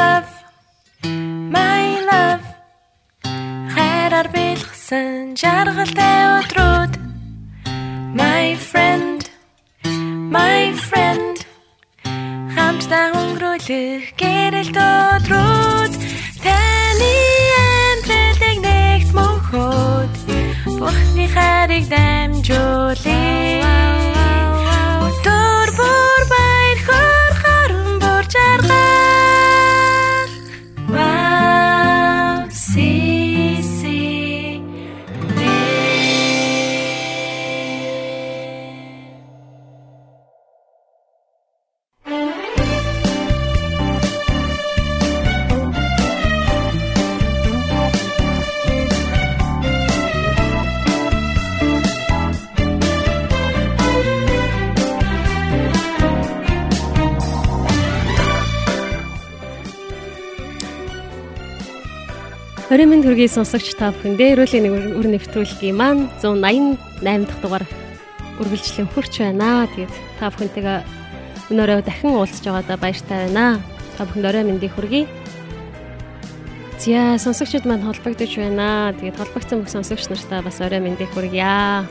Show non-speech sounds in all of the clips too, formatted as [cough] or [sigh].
love my love. Хайраар бэлгсэн жаргалтай өдрүүд. My friend my friend. Хамтдаа өнгөрүүлэх гэрэл өдрүүд. Таны амьдралыг нэгт мөнхөд Бурхны хайрыг дамжуулъя 20 минут хүргэе сонсогч та бүхэндээ өрөөлийн өр нэвтрүүлгийн маань 188 дахь дугаар үргэлжлэн хурч байна. Тэгээд та бүхэнтэйгээ өнөөрөө дахин уулзж байгаадаа баяртай байна. Та бүхэнд орой мэндийг хүргэе. Зя сонсогчид маань холбогдож байна. Тэгээд холбогдсон бүх сонсогч нартаа бас орой мэндийг хүргье.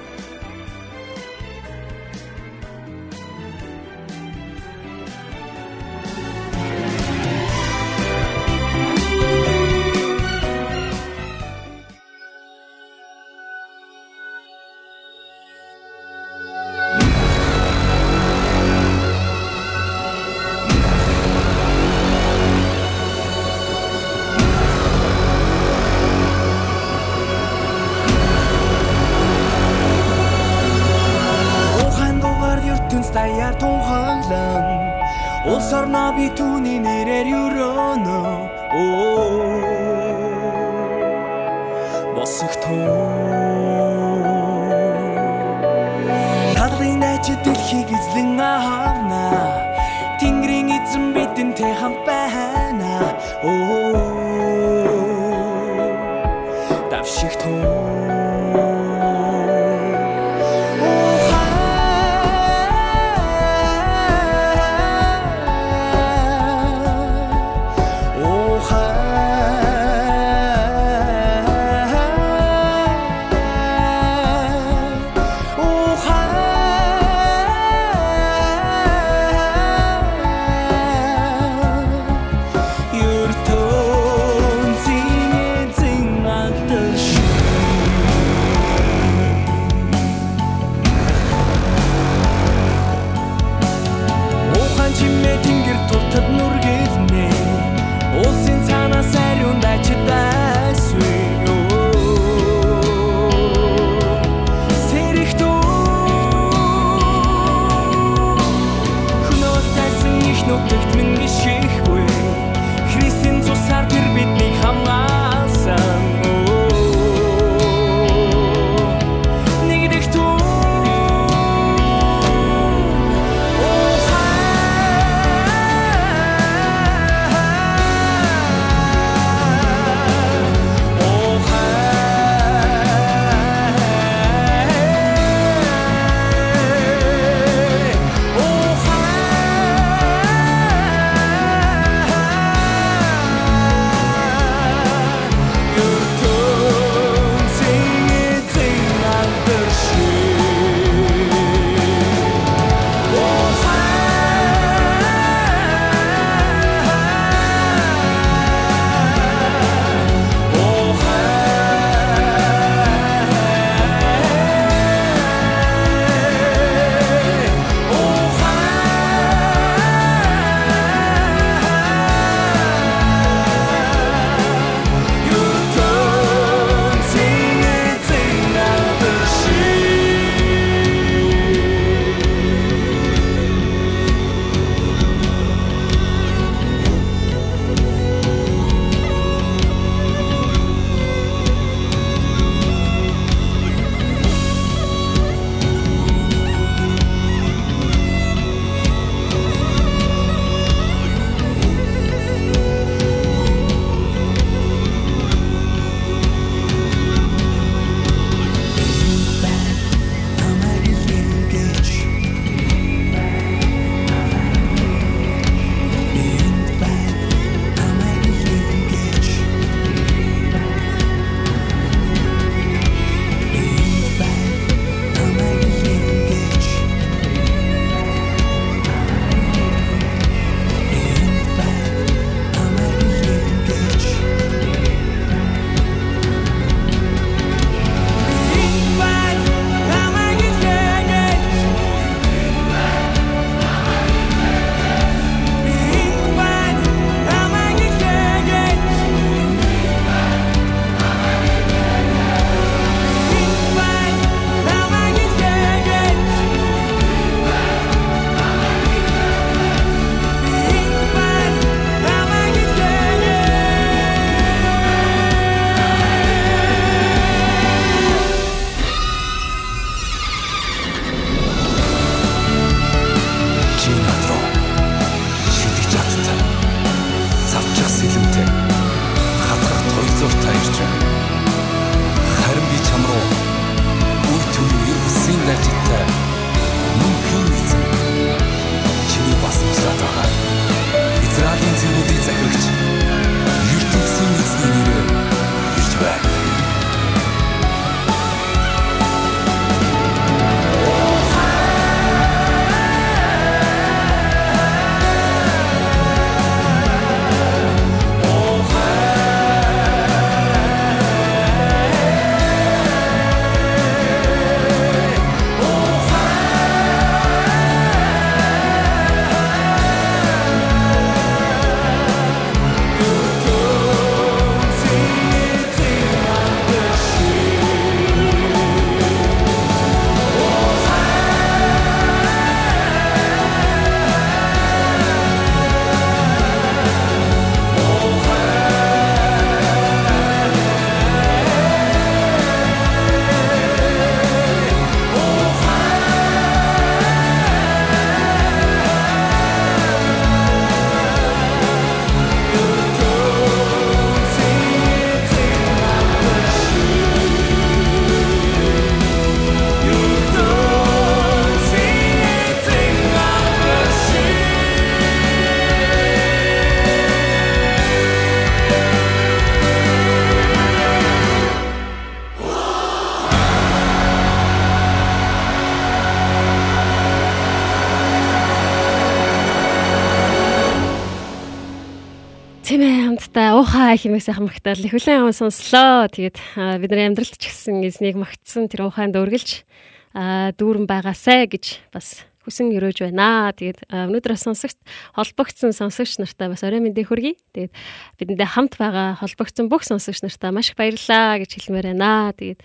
Уухай хэмээх сайхан магтаал их хүлэн аван сонслоо. Тэгээд бидний амьдралд ч гэсэн эзнийг магтсан тэр ухаанд өргөлж дүүрэн байгаасай гэж бас хүсэн өрөөж байна. Тэгээд өнөөдөр сонсогч холбогдсон сонсогч нартай бас орой мэндийг хүргэе. Тэгээд бидэндээ хамт байгаа холбогдсон бүх сонсогч нартай маш их баярлалаа гэж хэлмээр байна. Тэгээд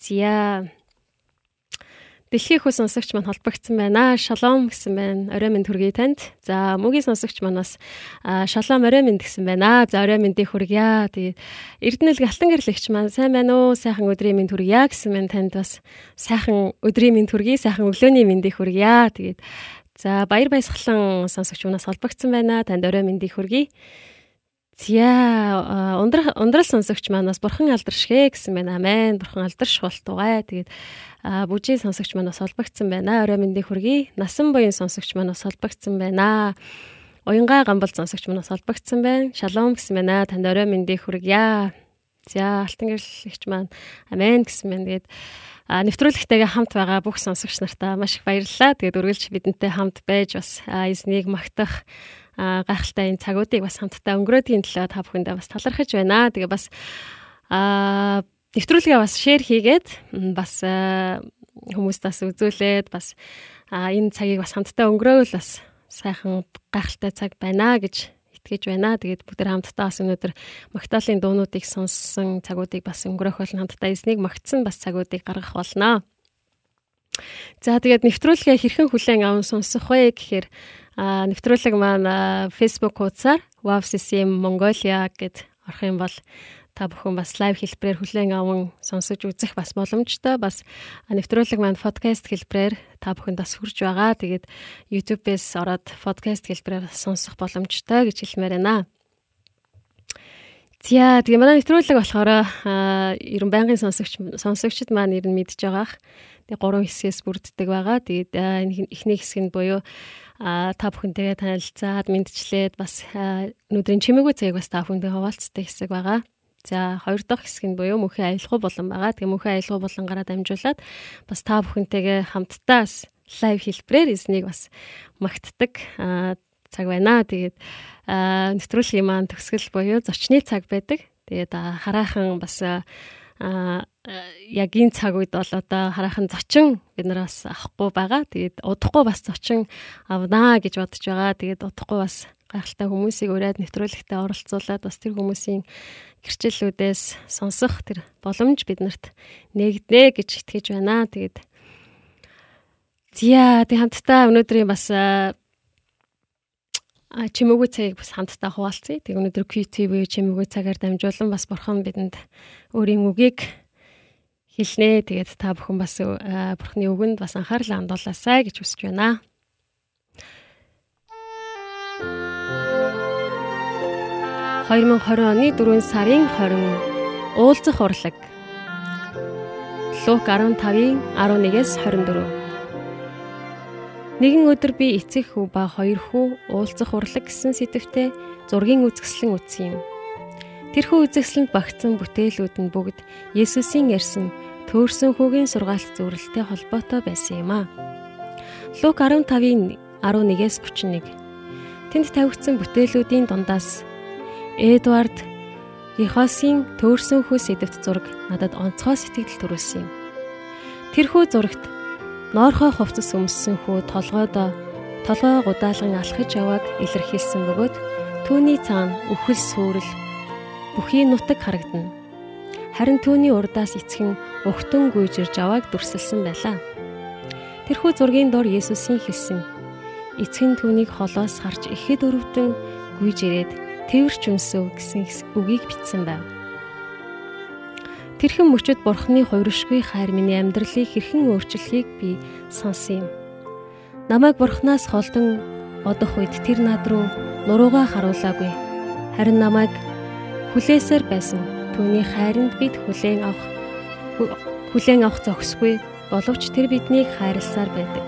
зя Дэлхийн хүү сонсогч маань холбогдсон байна. Шалом гэсэн байна. Орой минь хүргэе танд. За мөгийн сонсогч маань бас шалом орой минь гэсэн байна. За орой миньдийг хүргье. Тэгээд Эрдэнэл галтан гэрлэгч маань сайн байна уу? Сайхан өдрийн минь хүргье гэсэн байна танд бас сайхан өдрийн минь хүргэе. Сайхан өглөөний миньдийг хүргье. Тэгээд за баяр баясгалан сонсогч манаас холбогдсон байна. Танд орой миньдийг хүргэе. Зя ундрал сонсогч маань бас бурхан алдаршгэ гэсэн байна. Амен. Бурхан алдарш болтугай. Тэгээд бүжийн сонсогч маань бас холбогдсон байна. Орой мэндийг хүргэе. Насан буян сонсогч маань бас холбогдсон байна. Уянгаа гамбал сонсогч маань бас холбогдсон байна. Шалом гэсэн байна. Танд орой мэндийг хүргье. За алтан гэрлэгч маань амен гэсэн байна. Тэгээд нэвтрүүлэгтэйгээ хамт байгаа бүх сонсогч нартаа маш их баярлалаа. Тэгээд үргэлж бидэнтэй хамт байж бас эзнийг магтах гайхалтай энэ цагуудыг бас хамтдаа өнгөрөөдгийн төлөө та бүхэндээ бас талархаж байна. Тэгээ бас аа нэвтрүүлгээ бас шеэр хийгээд бас хүмүүст бас үзүүлээд бас энэ цагийг бас хамтдаа өнгөрөөвөл бас сайхан гайхалтай цаг байна гэж итгэж байна. Тэгээд бүгд хамтдаа бас өнөөдөр магтаалын дуунуудыг сонссон цагуудыг бас өнгөрөх болно. Хамтдаа эзнийг магтсан бас цагуудыг гаргах болно. За тэгээд нэвтрүүлгээ хэрхэн хүлээн аван сонсох вэ гэхээр нэвтрүүлэг маань Facebook хуудасаар WavCCM Mongolia гэд орох юм бол та бүхэн бас лайв хэлбэрээр хүлээн аван сонсож үзэх бас боломжтой. Бас нэвтрүүлэг маань подкаст хэлбэрээр та бүхэнд бас хүрж байгаа. Тэгээд YouTube-ээс ороод подкаст хэлбэрээр сонсох боломжтой гэж хэлмээр байна. За тэгээ манай нэвтрүүлэг болохоор ерөн байнгын сонсогч сонсогчд маань ер нь мэдж байгаах. Тэгээ гурван хэсгээс бүрддэг байгаа. Тэгээд эхний хэсэг нь буюу та бүхэнтэйгээ танилцаад мэдчлээд бас өнөөдрийн чимээгүй цагийг бас та бүхэндээ хуваалцдаг хэсэг байгаа. За хоёр дахь хэсэг нь буюу мөнхийн аялал болон байгаа. Тэгээ мөнхийн аялал болонгаараа дамжуулаад бас та бүхэнтэйгээ хамтдаа лайв хэлбэрээр эзнийг бас магтдаг цаг байна. Тэгээд нэвтрүүлгийн маань төгсгөл буюу зочны цаг байдаг. Тэгээд хараахан бас яг энэ цаг үед бол одоо хараахан зочин бид нараас авахгүй байгаа. Тэгээд удахгүй бас зочин авнаа гэж бодож байгаа. Тэгээд удахгүй бас гайхалтай хүмүүсийг ураад нэвтрүүлэгтээ оролцуулаад бас тэр хүмүүсийн гэрчлэлүүдээс сонсох тэр боломж биднэрт нэгднэ гэж итгэж байна. Тэгээд зя тэг хамтдаа өнөөдрийн бас чимээгүй цагийг бас хамтдаа хуваалцъя. Тэг өнөөдөр QTV чимээгүй цагаар дамжуулан бас бурхан бидэнд өөрийн үгийг хэлнэ. Тэгээд та бүхэн бас бурханы үгэнд бас анхаарал хандуулаасай гэж хүсэж байна. 2020 оны 4 сарын 20 уулзах урлаг. Лук 15-ийн 11-с 24. Нэгэн өдөр би эцэг хүү ба хоёр хүү уулзах урлаг гэсэн сэдвтэ зургийн үзэсгэлэн үтсэн юм. Тэрхүү үзэсгэлэнд багтсан бүтээлүүд нь бүгд Есүсийн ярьсан төөрсөн хүүгийн сургаалт зөвлөлтөй холбоотой байсан юм а. Лук 15-ийн 11-с 31. Тэнд тавигдсан бүтээлүүдийн дундаас Эдвард Рихосын төөрсөн хүү сэдвт зураг надад онцгой сэтгэл төрүүлсэн юм. Тэрхүү зурагт ноорхой хувцас өмссөн хүү толгойдоо толгой гудаалган алхаж явааг илэрхийлсэн бөгөөд түүний цаана үхэл сүрэл бүхий нутаг харагдана. Харин түүний урдаас эцхэн өгтөн гүйж ирж авааг дүрсэлсэн байлаа. Тэрхүү зургийн дор Есүсийн хэлсэн эцэг нь түүнийг холоос харж ихэд өрөвдөн гүйж ирээд Тэвэрч үнсөв гэсэн үгийг бичсэн байв. Тэрхэн мөчөд бурхны хувиршгүй хайр миний амьдралыг хэрхэн өөрчлөхийг би сонсон юм. Намайг бурхнаас холдон одох үед тэр над руу нуруугаа харуулаагүй. Харин намайг хүлээсээр байсан. Түүний хайранд бид хүлээн авах хүлээн авах зохисгүй боловч тэр биднийг хайрласаар байдаг.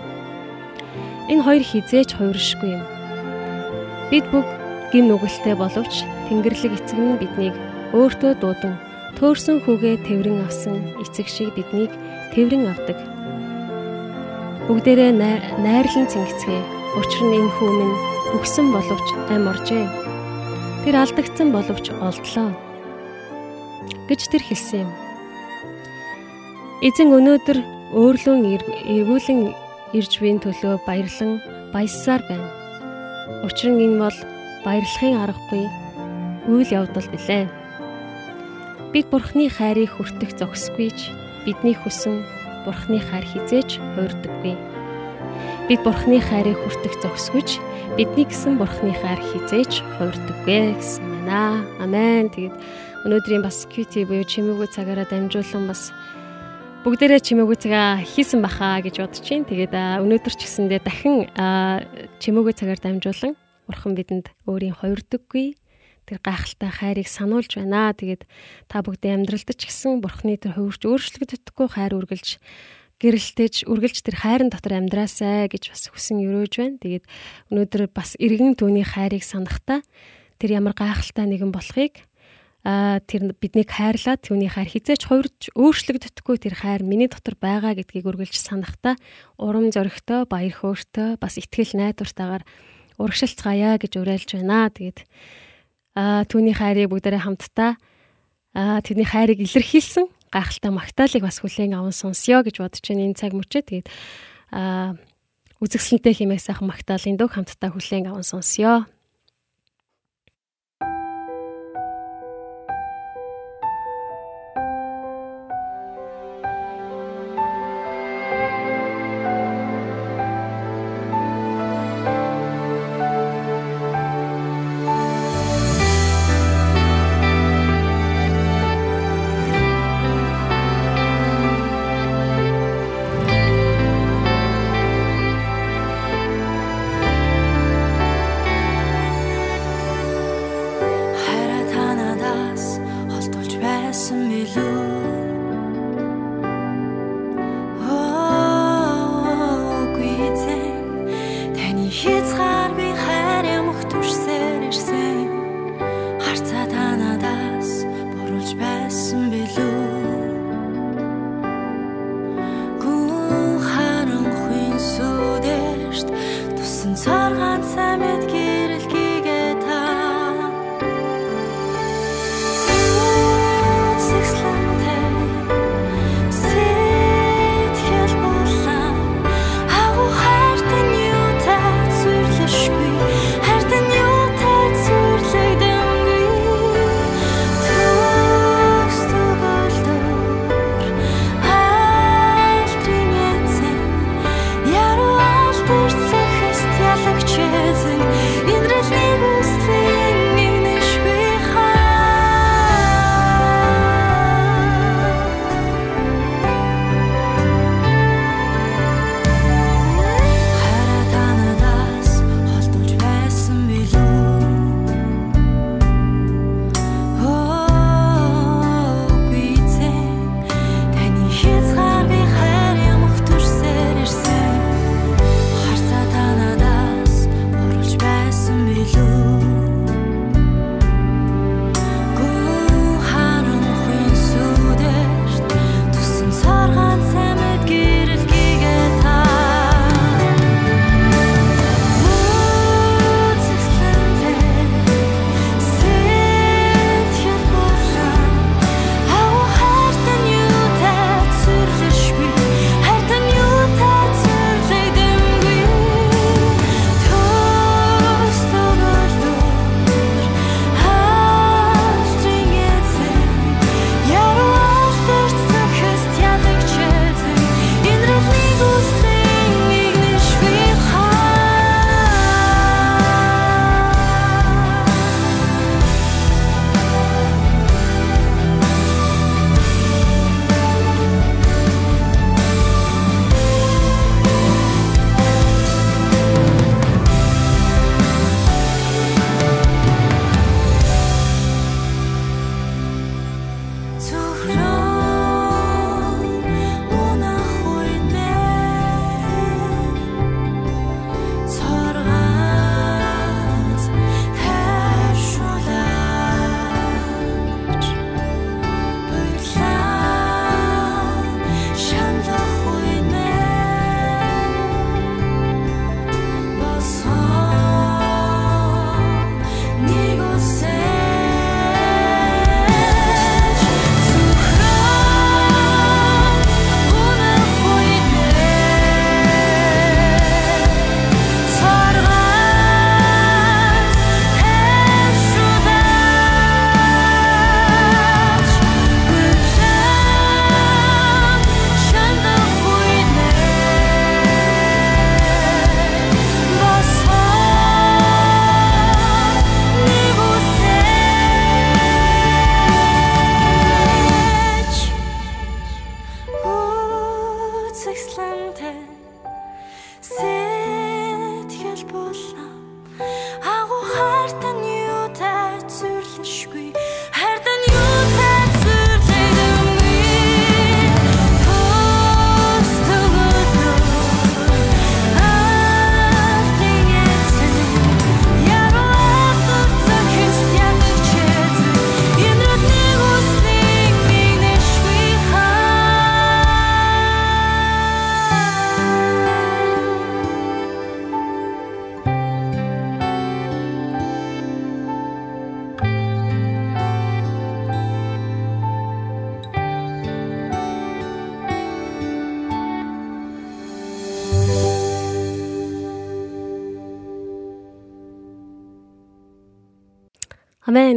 Энэ хоёр хизээч хувиршгүй юм. Бид бүгд гим нүгэлтэй боловч Тэнгэрлэг эцэг нь биднийг өөртөө дуудан төөрсөн хүүгээ тэрвэн авсан эцэг шиг биднийг тэрвэн авдаг. Бүгдээрээ найрлан цэнгэцгээ. Учир нь энэ хүү минь өгсөн боловч ам оржээ. Тэр алдагдсан боловч олдлоо гэж тэр хэлсэн юм. Эзэн өнөөдөр өөрлөн эргүүлэн ирж буйн төлөө баярлан баяссаар байна. Учир нь энэ бол баярлахын аргагүй үйл явдал билээ. Бид Бурхны хайрыг хүртэх зохисгүйч бидний хүсэн Бурхны хайр хизээж хуурдаггүй. Бид Бурхны хайрыг хүртэх зохисгүйч бидний гэсэн Бурхны хайр хизээж хуурдаггүй гэсэн байна. Амен. Тэгээд өнөөдрийн бас QT буюу чимээгүй цагаараа дамжуулан бас бүгдээрээ чимээгүй цагаа хийсэн баха гэж бодож чинь. Тэгээд өнөөдөр ч гэсэндээ дахин чимээгүй цагаар дамжуулан Бурхан бидэнд өөрийн хоёрдоггүй тэр гайхалтай хайрыг сануулж байна. Тэгээд та бүгдээ амьдралд ч гэсэн бурхны тэр хувирч өөрчлөгддөггүй хайр үргэлж гэрэлтэж үргэлж тэр хайрын дотор амьдраасай гэж бас хүсэн өрөөж байна. Тэгээд өнөөдөр бас иргэн түүний хайрыг санахтаа тэр ямар гайхалтай нэгэн болохыг а тэр биднийг хайрлаад түүний хайр хизээч хувирж өөрчлөгддөггүй тэр хайр миний дотор байгаа гэдгийг үргэлж санахтаа урам зоригтой баяр хөөртэй бас ихтгэл найдвартайгаар урагшилцгаая гэж уриалж байна. Тэгээд аа түүний хайрыг бүгдээрээ хамтдаа аа тэрний хайрыг илэрхийлсэн гайхалтай магтаалыг бас хүлээн аван сонсё гэж бодож байна энэ цаг мөчөө. Тэгээд аа үзэгсэлнтэй хэмээх сайхан магтаалын дуу хамтдаа хүлээн аван сонсё.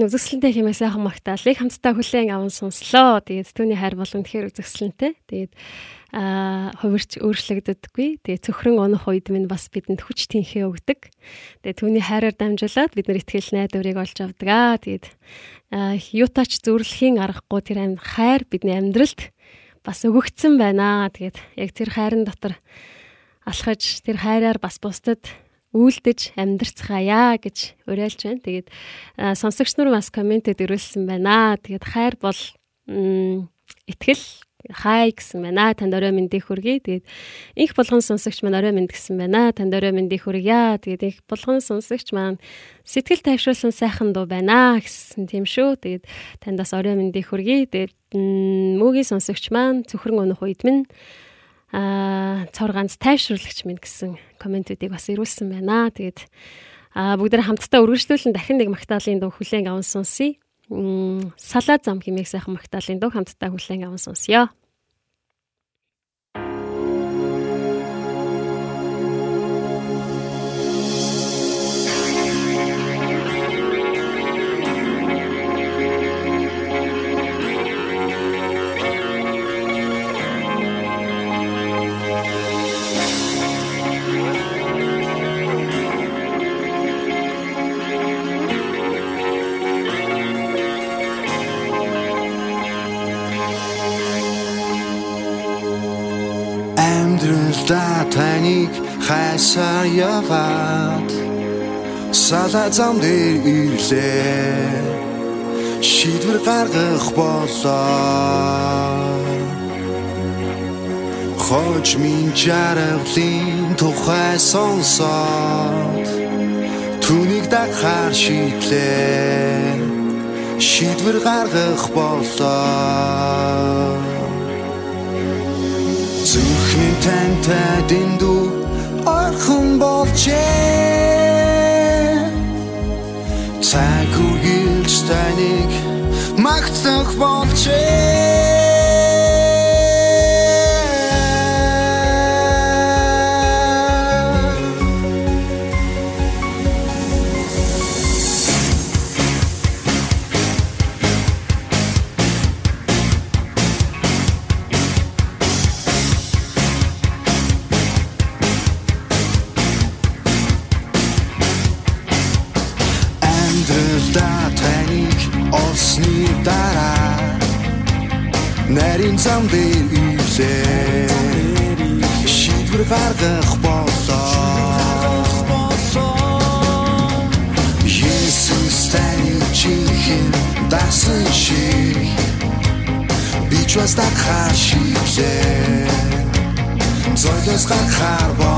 Амен үзэсгэлэнтэй хэмээх сайхан магтаалыг хамтдаа хүлээн аван сонслоо. Тэгээд түүний хайр болон тэгэхээр үзэсгэлэнтэй. Тэгээд аа хувирч өөрчлөгддөггүй. Тэгээд цөхрөн унах үед минь бас бидэнд хүч тэнхээ өгдөг. Тэгээд түүний хайраар дамжуулаад бид нар итгэл найдварыг олж авдаг аа. Тэгээд юу тач зүрлэхийн аргагүй тэр хайр бидний амьдралд бас өгөгдсөн байна. Тэгээд яг тэр хайрын дотор алхаж тэр хайраар бас бусдад үйлдэж амьдрцгаая гэж уриалж байна. Тэгээд сонсогч нар бас комментэд ирүүлсэн байна. Тэгээд хайр бол итгэл хай гэсэн байна. Танд орой мэндийг хүргэе. Тэгээд их болгон сонсогч маань орой мэнд гэсэн байна. Танд орой мэндийг хүргье. Тэгээд их болгон сонсогч маань сэтгэл тайвшруулсан сайхан дуу байна гэсэн тийм шүү. Тэгээд танд бас орой мэндийг хүргэе. Тэгээд мөгийн сонсогч маань цөхрөн өнөх үед минь аа цор ганц тайвшруулагч минь гэсэн комментүүдийг бас ирүүлсэн байна. Тэгээд аа бүгд хамтдаа үргэлжлүүлэн дахин нэг магтаалын дуу хүлээн аван сонсъё. Салаа зам хэмээх сайхан магтаалын дуу хамтдаа хүлээн аван сонсъё. Таныг хайсаар яваад салаа зам дээр ирлээ шийдвэр гаргах болоо Хоч минь жаргалын тухай сонсоод түүнийг дахаар шийдлээ шийдвэр гаргах болоо Зүрхний тантай дэндүү орхон болжээ Цаг үргэлж таныг магтах болжээ нарийн зам дээр ивлээ шийдвэр гаргах болоо. Есүс таны чихэн дасан шиг би ч бас дахаар шийдлээ зойлос гарахаар болоо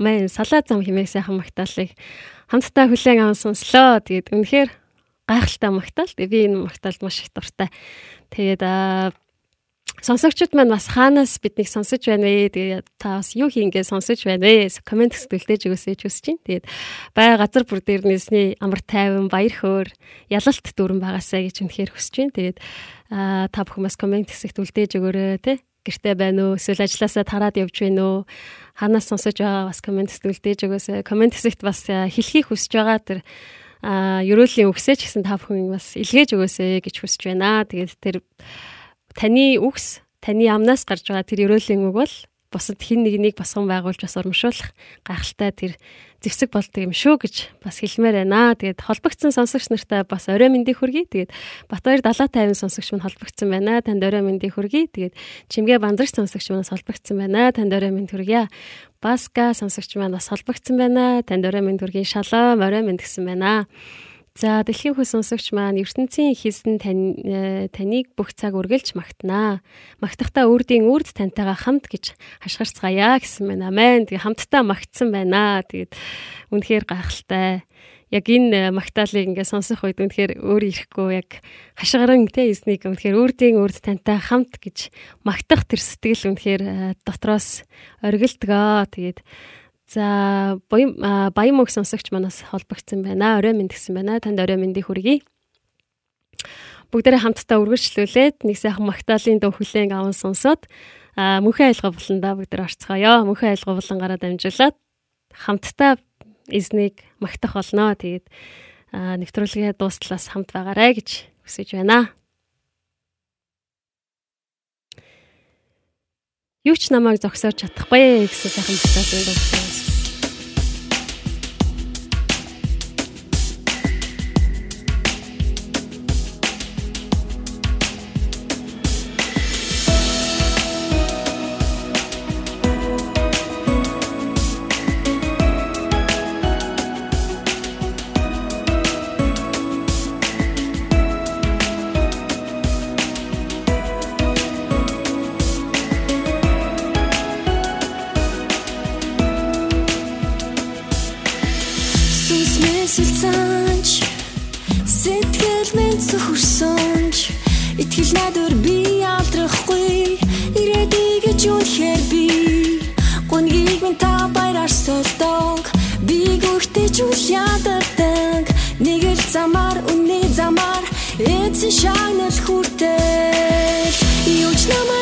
мэн салаа зам хэмээх сайхан магтаалыг хамтдаа хүлээн аван сонслоо. Тэгээд үнэхээр гайхалтай магтаал. Би энэ магтаалд маш их дуртай. Тэгээд аа Сонсогчд маань бас хаанаас биднийг сонсож байна вэ? Тэгээд та бас юу хийнгээ сонсож байна вэ? Комент хэсгүүлдэж өгөөсэй хүсэж байна. Тэгээд бай газар бүр дээр нэсний амар тайван баяр хөөр ялалт дүүрэн байгаасаа гэж үнэхээр хүсэж байна. Тэгээд аа та бүхэн бас комент хэсэгт үлдээж өгөөрэй те. Гэртээ байна уу? Эсвэл ажилласаа тараад явж байна уу? Хаанаас сонсож байгаа бас комент хэсгт үлдээж өгөөсэй. Комент хэсэгт бас хэлхийг хүсэж байгаа тэр а ерөөлийн үгсэж гэсэн та бүхэн бас илгээж өгөөсэй гэж хүсэж байна. Тэгээд тэр таны үгс таны амнаас гарч байгаа тэр ерөөлийн үг бол бусад хин нэгнийг босгон байгуулж бас урамшуулах гайхалтай тэр зэвсэг болдог юм шүү гэж бас хэлмээр байна. Тэгээд холбогдсон сонсогч нартай бас орой мэндийг хүргэе. Тэгээд Батбаяр 7050 сонсогч минь холбогдсон байна. Танд орой мэндийг хүргэе. Тэгээд Чимгээ бандрагч сонсогч минь холбогдсон байна. Танд орой мэнд хүргье. Баска сонсогч маань бас холбогдсон байна. Танд орой мэнд хүргэе. Шалом орой мэнд гэсэн байна. За дэлхийн хөл сонсогч маань ертөнцийн хийсэн э, таныг бүх цаг үргэлж магтнаа. Магтахдаа үрдийн үрд тантайгаа хамт гэж хашгирцгаая гэсэн байна. Амен. Тэгээ хамтдаа магтсан байна. Тэгээд үнэхээр гайхалтай. Яг энэ э, магтаалыг ингээ сонсох үед үнэхээр өөр ирэхгүй яг хашгиран тэ эснийг үнэхээр үрдийн үрд тантай хамт гэж магтах тэр сэтгэл үнэхээр э, дотроос оргилдгоо. Тэгээд За баян мөг сонсогч манаас холбогдсон байна. Орой минь гэсэн байна. Танд орой минь хүргэе. Бүгдээрээ хамтдаа үргэлжлүүлээд нэг сайхан магтаалын дуу хүлээн аван сонсоод мөнхөн айлгаа буландаа бүгд орцгоё. Мөнхөн айлгаа булангаараа дамжуулаад хамтдаа эзнийг магтах болно. Тэгээд нэвтрүүлгээ дуустлаас хамт байгаарай гэж хүсэж байна. Юу ч намайг зогсоож чадахгүй гэсэн сайхан магтаалын дуу. shajnë është kurtesh Ju që në më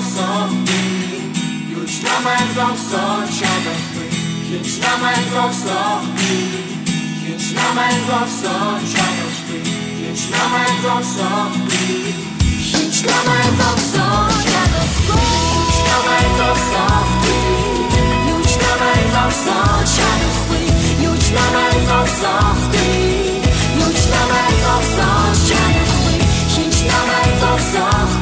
намайг зогсоохгүй юу ч намайг зогсоож чадахгүй хин ч намайг зогсоохгүй хин ч намайг зогсоож чадахгүй хин ч намайг зогсоохгүй хин ч намайг зогсоож чадахгүй хин ч намайг зогсоохгүй юу ч намайг зогсоож чадахгүй юу ч намайг зогсоохгүй юу ч намайг зогсоож чадахгүй хин ч намайг зогсоохгүй хин ч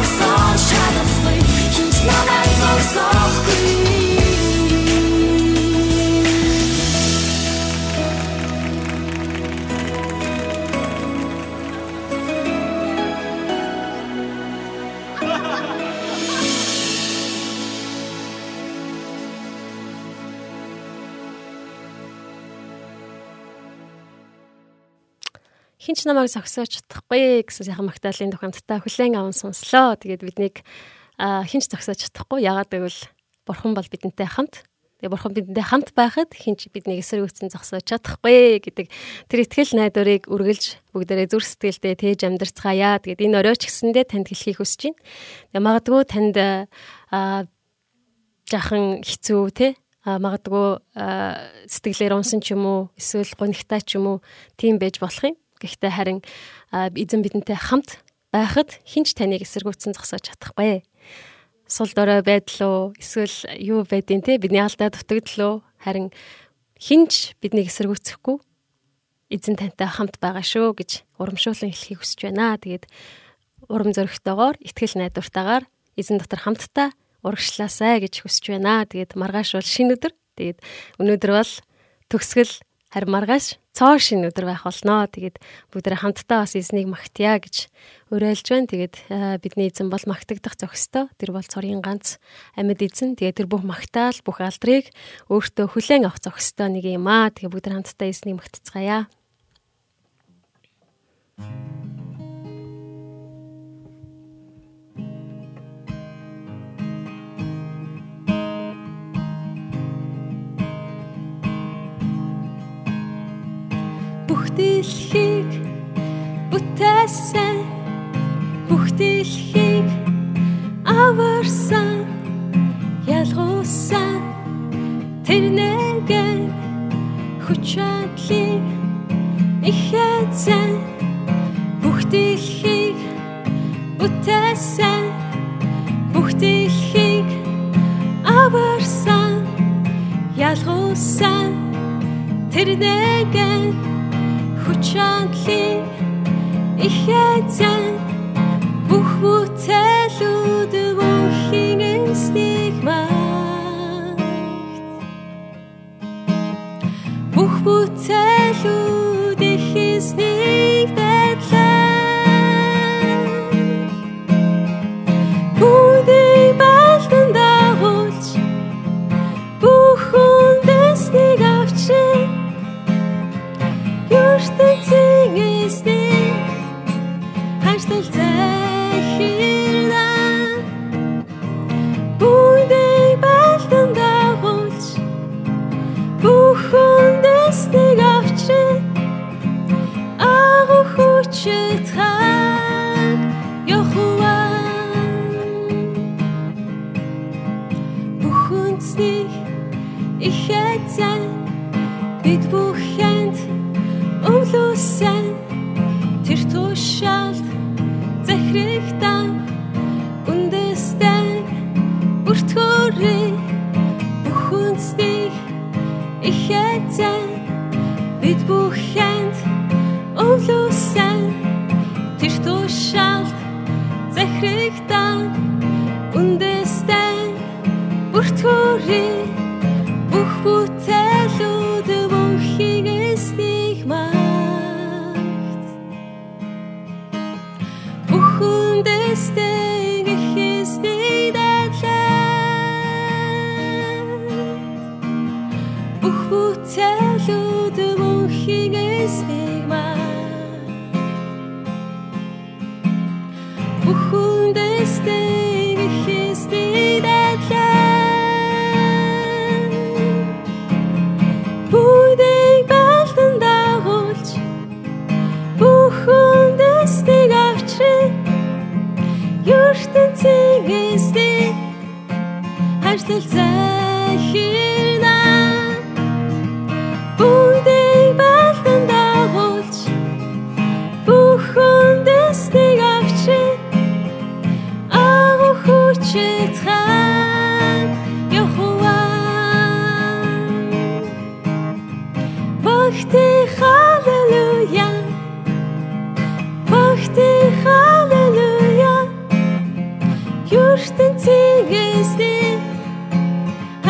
намайг зогсоож чадахгүй хин ч намайг зогсоохгүй Хинч намайг зогсоож чадахгүй гэсэн сайхан магтаалын тухамдтай хүлээн аван сонслоо. Тэгээд биднийг хинч зогсоож чадахгүй. Ягаад гэвэл бурхан бол бидэнтэй хамт. Тэгээ бурхан бидэнтэй хамт байхад хинч биднийг эсэргүүцэн зогсоож чадахгүй гэдэг тэр итгэл найдварыг үргэлж бүгдээрээ зүр сэтгэлдээ тээж амьдрцгаая. Тэгээд энэ оройч гэсэндээ танд хэлхийг хүсэж байна. Тэгээ магадгүй танд аа жахан хэцүү те магадгүй сэтгэлээр унсан ч юм уу эсвэл гонигтай ч юм уу тийм байж болох юм. Гэхдээ харин эзэн бидэнтэй хамт байхад хинч таныг эсэргүүцэн зогсоож чадахгүй. Сул дорой байдлаа эсвэл юу байдیں۔ те бидний алдаа дутагдлаа харин хинч биднийг эсэргүүцэхгүй эзэн тантай хамт байгаа шүү гэж урамшуулан хэлхийг хүсэж байна. Тэгээд урам зоригтойгоор итгэл найдвартайгаар эзэн дотор хамтдаа урагшлаасай гэж хүсэж байна. Тэгээд маргааш бол шинэ өдөр. Тэгээд өнөөдөр бол төгсгөл харин маргааш цоо шинэ өдөр байх болноо. Тэгээд бүгдээ хамтдаа бас эзнийг магтъя гэж уриалж байна. Тэгээд бидний эзэн бол магтагдах зохистой. Тэр бол цорын ганц амьд эзэн. Тэгээд тэр бүх магтаал, бүх алдрыг өөртөө хүлээн авах зохистой нэг юм аа. Тэгээд бүгдээ хамтдаа эзнийг магтцгаая. бүх дэлхийг бүтээсэн бүх дэлхийг аварсан ялгуусан тэр нэгэн хүч чадлыг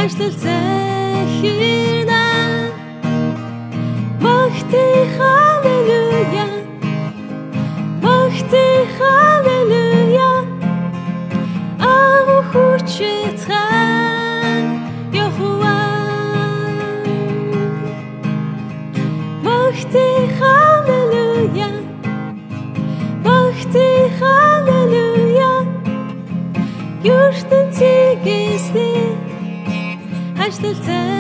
хайшлал захирна the time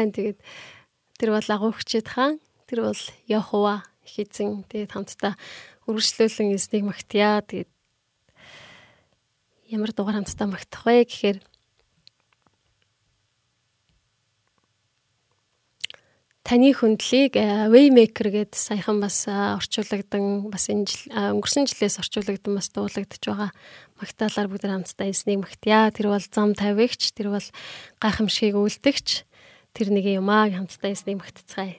Сайн тэгээд тэр бол агуугчд хаан тэр бол Яхова хийцэн тэгээд хамтдаа үргэлжлүүлэн эзнийг магтъя. Тэгээд ямар дугаар хамтдаа магтах вэ гэхээр таны хөндлийг э, Waymaker гэд саяхан бас э, орчуулагдсан бас энэ жил э, өнгөрсөн жилээс орчуулагдсан бас дуулагдж байгаа магтаалаар бүгд хамтдаа эснийг магтъя. Тэр бол зам тавигч, тэр бол гайхамшиг үлдэгч, тэр нэг юмаг хамтдаа ясны магтцгаая.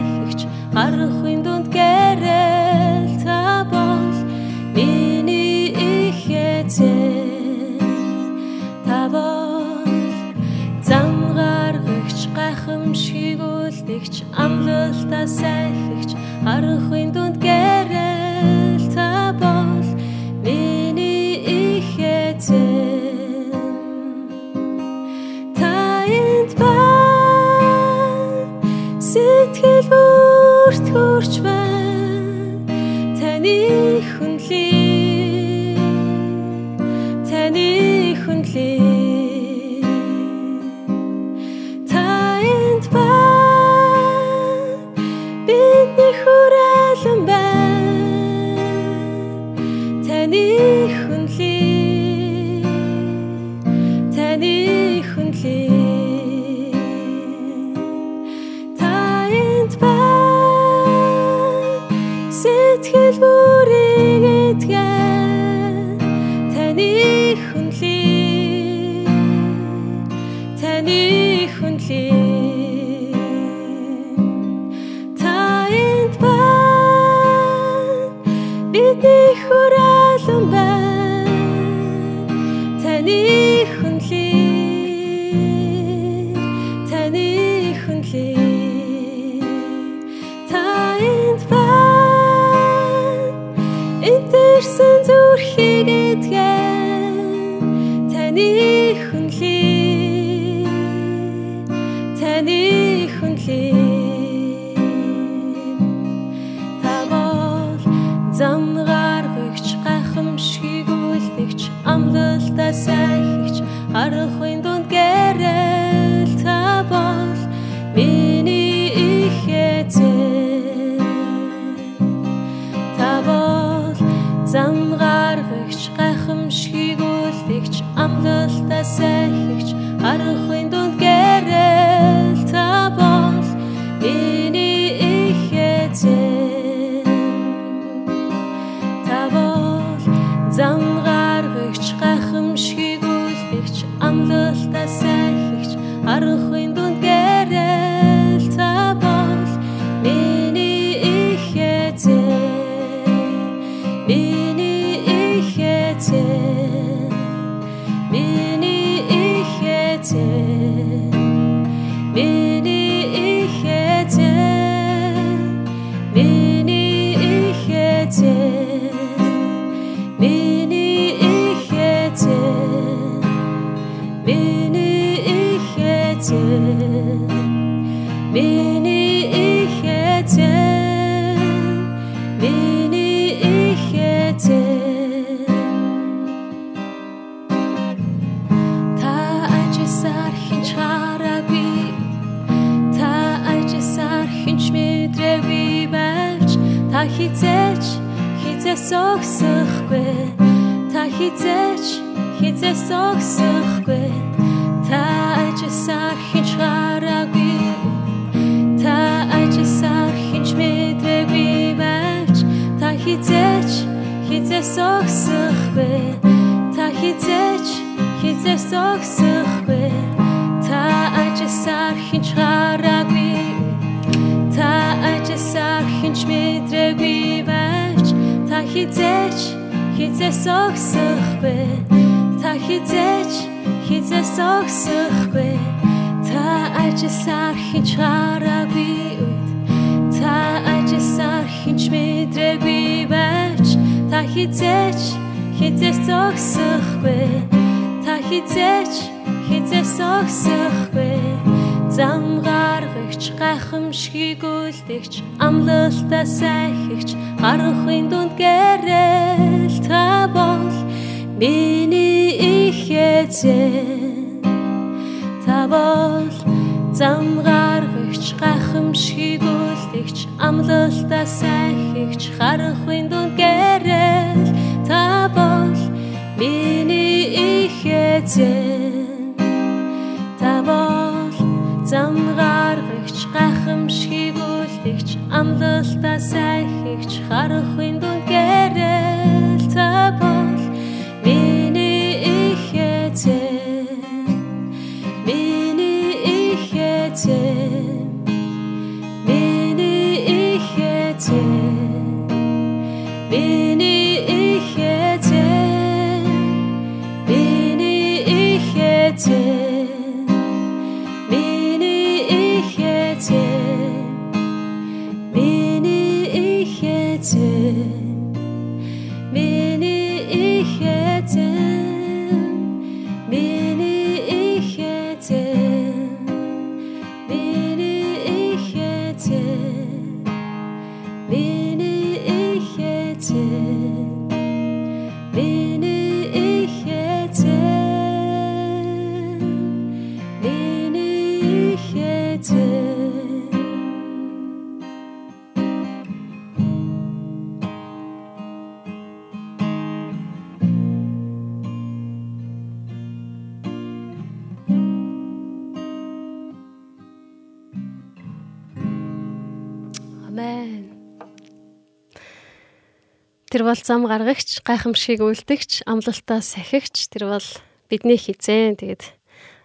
бол зам гаргагч, гайхамшиг үлдэгч, амлалтаа сахигч тэр бол бидний хизэн. Тэгээд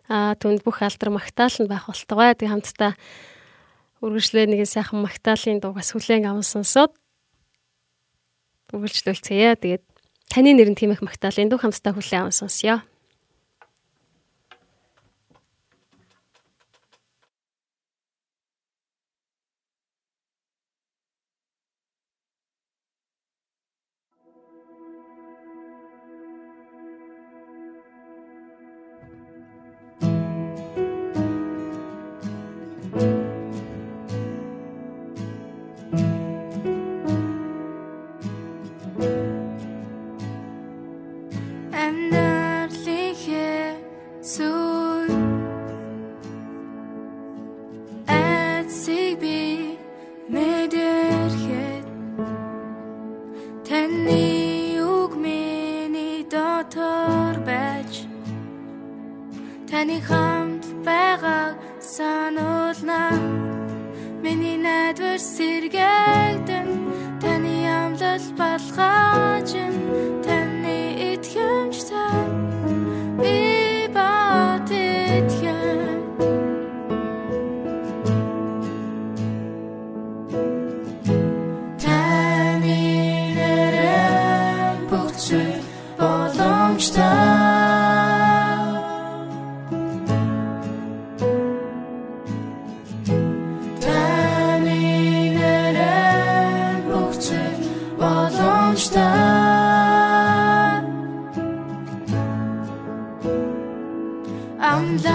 аа түнд бүх алдар магтаал нь байх болтугай. Тэг хамтдаа үргэлжлээ нэгэн сайхан магтаалын дуугаас хүлээн аван сонсоод үргэлжлүүлцгээе. Тэгээд таны нэрэн тиймэх магтаалын дуу хамтдаа хүлээн аван сонсё.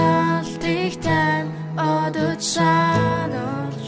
Амлалтыг тань одод санаж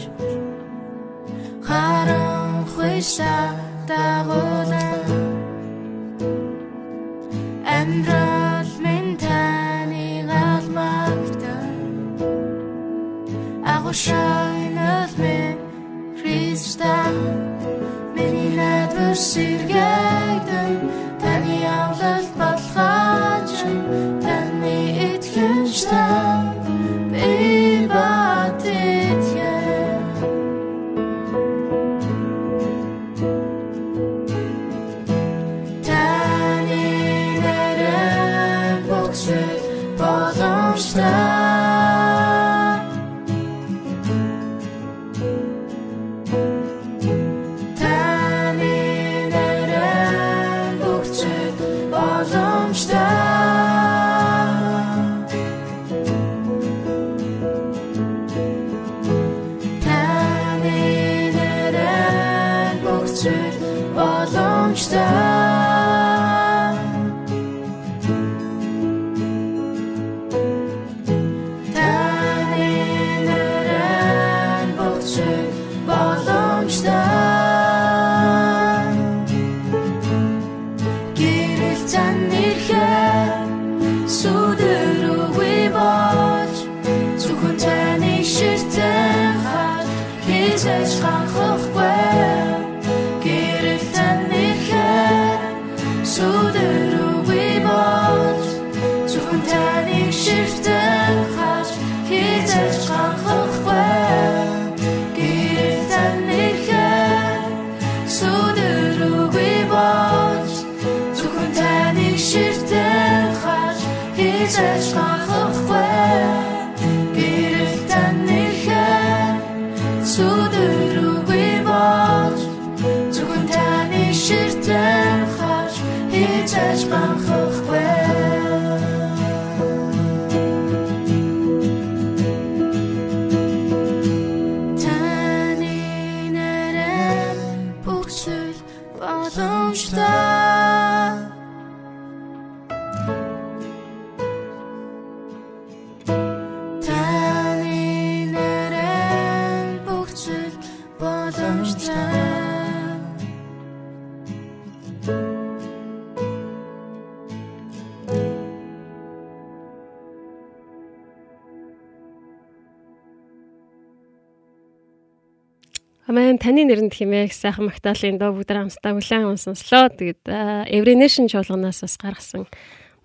Амин таны нэрэнд химээх сайхан магтаалын доо бүгд хамтдаа хүлээн аван сонслоо. Тэгээд Every Nation чуулганаас бас гаргасан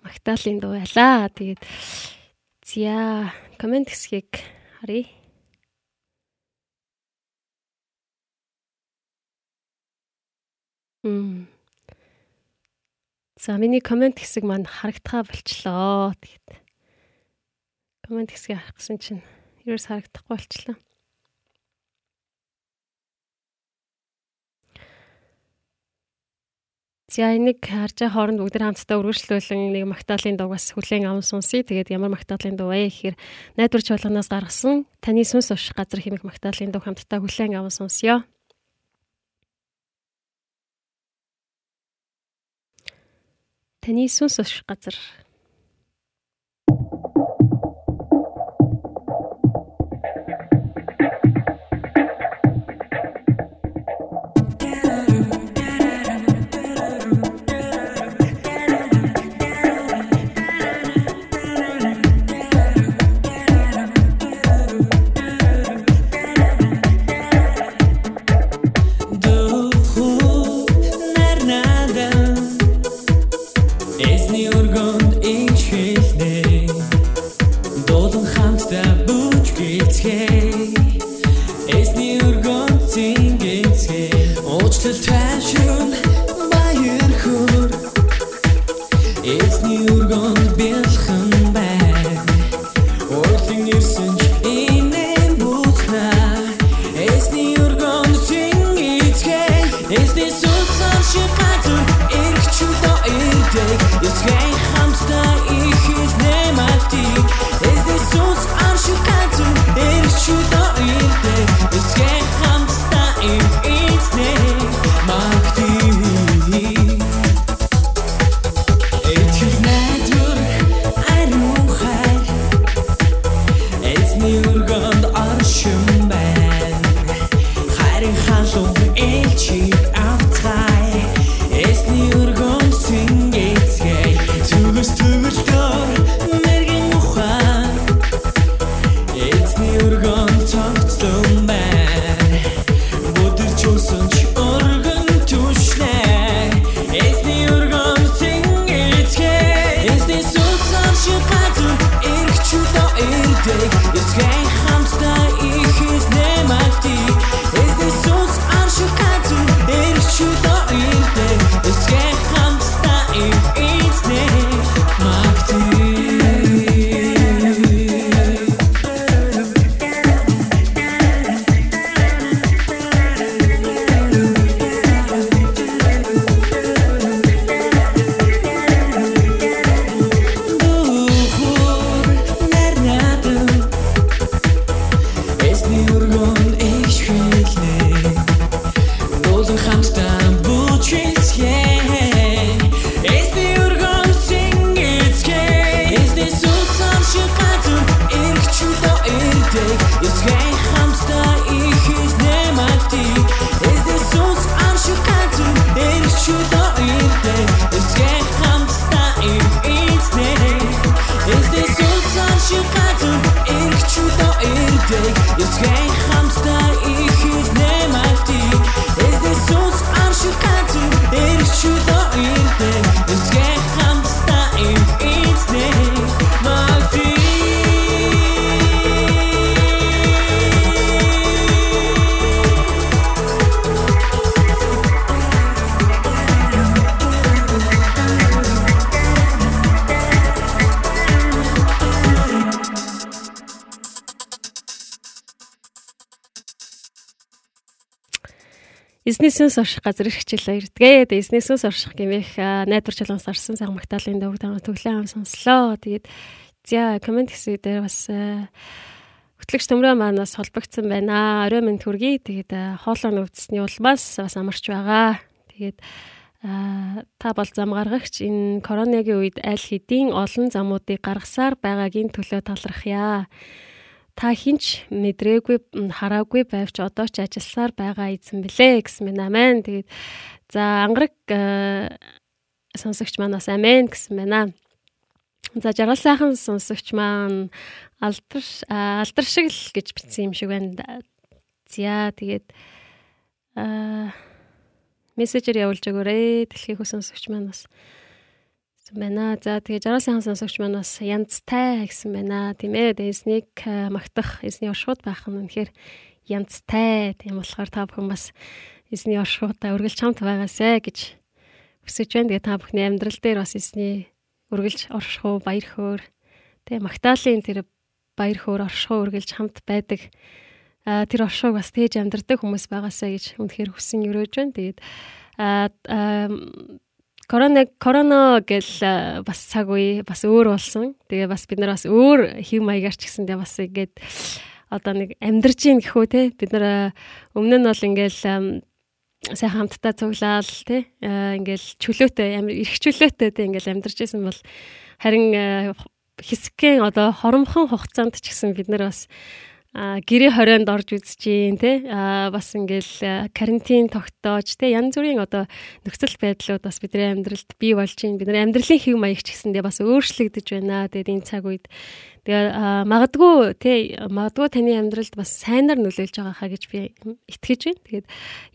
магтаалын дуу байлаа. Тэгээд зя комент хэсгийг харъя. Мм. За миний комент хэсэг маань харагдхаа болчлоо. Тэгээд комент хэсгийг харах гэсэн чинь ерөөс харагдахгүй болчлоо. За энийг харж байгаа хооронд бүгд хамтдаа үргэлжлүүлэн нэг магтаалын дуугаас хүлээн аван сонсъё. Тэгээд ямар магтаалын дуу вэ гэхээр найдвар чуулганаас гаргасан таны сүнс уших газар хэмээх магтаалын дуу хамтдаа хүлээн аван сонсъё. Таны сүнс уших газар escape. Эзнесээс орших газар их хичээл ирдгээ. Тэгээ эзнесээс орших гэмэх аа, найдвар чулуунаас орсон цаг магтаалын тага төглөө ам сонслоо. Тэгээд за комент хэсэг дээр бас хөтлөгч төмрөө маань бас холбогдсон байна. Орой минь төргий. Тэгээд хоолой нөвдсөний улмаас бас амарч байгаа. Тэгээд та бол зам гаргагч энэ коронагийн үед аль хэдийн олон замуудыг гаргасаар байгаагийн төлөө талархъя. Та хинч мэдрээгүй хараагүй байвч одоо ч ажилласаар байгаа эзэн блэ гэсэн мэн амен. Тэгээд за ангараг аа, сонсогч маань бас амен гэсэн байна. За жаргал сайхан сонсогч маань алдар алдар шиг л гэж бичсэн юм шиг байна. За тэгээд аа мессежээр явуулж өгөөрэй. Дэлхийн хүү сонсогч маань бас гэсэн байна. За тэгээ жаргал сайхан сонсогч маань бас янзтай гэсэн байна. Тийм ээ. Эснийг аа, магтах, эсний оршууд байх нь үнэхээр янзтай. Тийм болохоор та бүхэн бас эсний оршуудаа үргэлж хамт байгаасай гэж хүсэж байна. Тэгээ та бүхний амьдрал дээр бас эсний үргэлж оршихуу, баяр хөөр тэгээ магтаалын тэр баяр хөөр оршихуу үргэлж хамт байдаг. А тэр оршууг бас тээж амьдрдаг хүмүүс байгаасаа гэж үнэхээр хүсэн өрөөж байна. Тэгээд а корона корона гэл а, бас цаг үе бас өөр болсон. Тэгээ бас бид нар бас өөр хэв маягаар ч гэсэндээ бас ингээд одоо нэг амьдрж гин гэхүү те бид нар а, өмнө нь бол ингээл ам, сайн хамтдаа цуглаал те ингээл чөлөөтэй их чөлөөтэй те ингээл амьдарч исэн бол харин а, хэсгэн одоо хоромхон хугацаанд ч гэсэн бид нар бас а гэрээ хорионд орж гин те а бас ингээл карантин тогтоож те янз бүрийн одоо нөхцөл байдлууд бас бидний амьдралд бий болж гин бид нар амьдралын хэв маяг ч гэсэндээ бас өөрчлөгдөж байна. Тэгээд энэ цаг үед. Тэгээ а, магадгүй те магадгүй таны амьдралд бас сайнаар нөлөөлж байгаа хаа гэж би итгэж байна. Тэгээд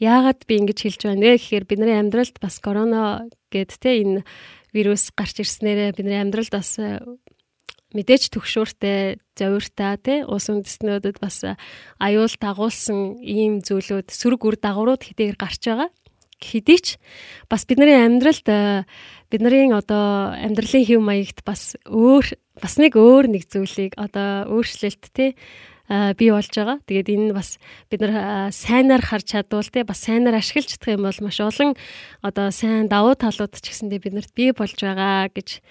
яагаад би ингэж хэлж байна вэ? Гэхээр бидний амьдралд бас корона гэд те энэ вирус гарч ирснээрээ бидний амьдралд бас мэдээж төгшөөртэй, зовиртай тий ус үндэстнүүдэд бас аюул дагуулсан ийм зүйлүүд сөрөг үр дагаврууд хэдийгээр гарч байгаа. Хэдий ч бас бидний амьдралд бидний одоо амьдралын хэв маягт бас өөр бас нэг өөр нэг зүйлийг одоо өөрчлөлт тий бий болж байгаа. Тэгээд энэ бас бид нар сайнаар харж чадвал те бас сайнаар ашиглаж чадах юм бол маш олон одоо сайн давуу талууд ч гэсэндээ биднэрт бий болж байгаа гэж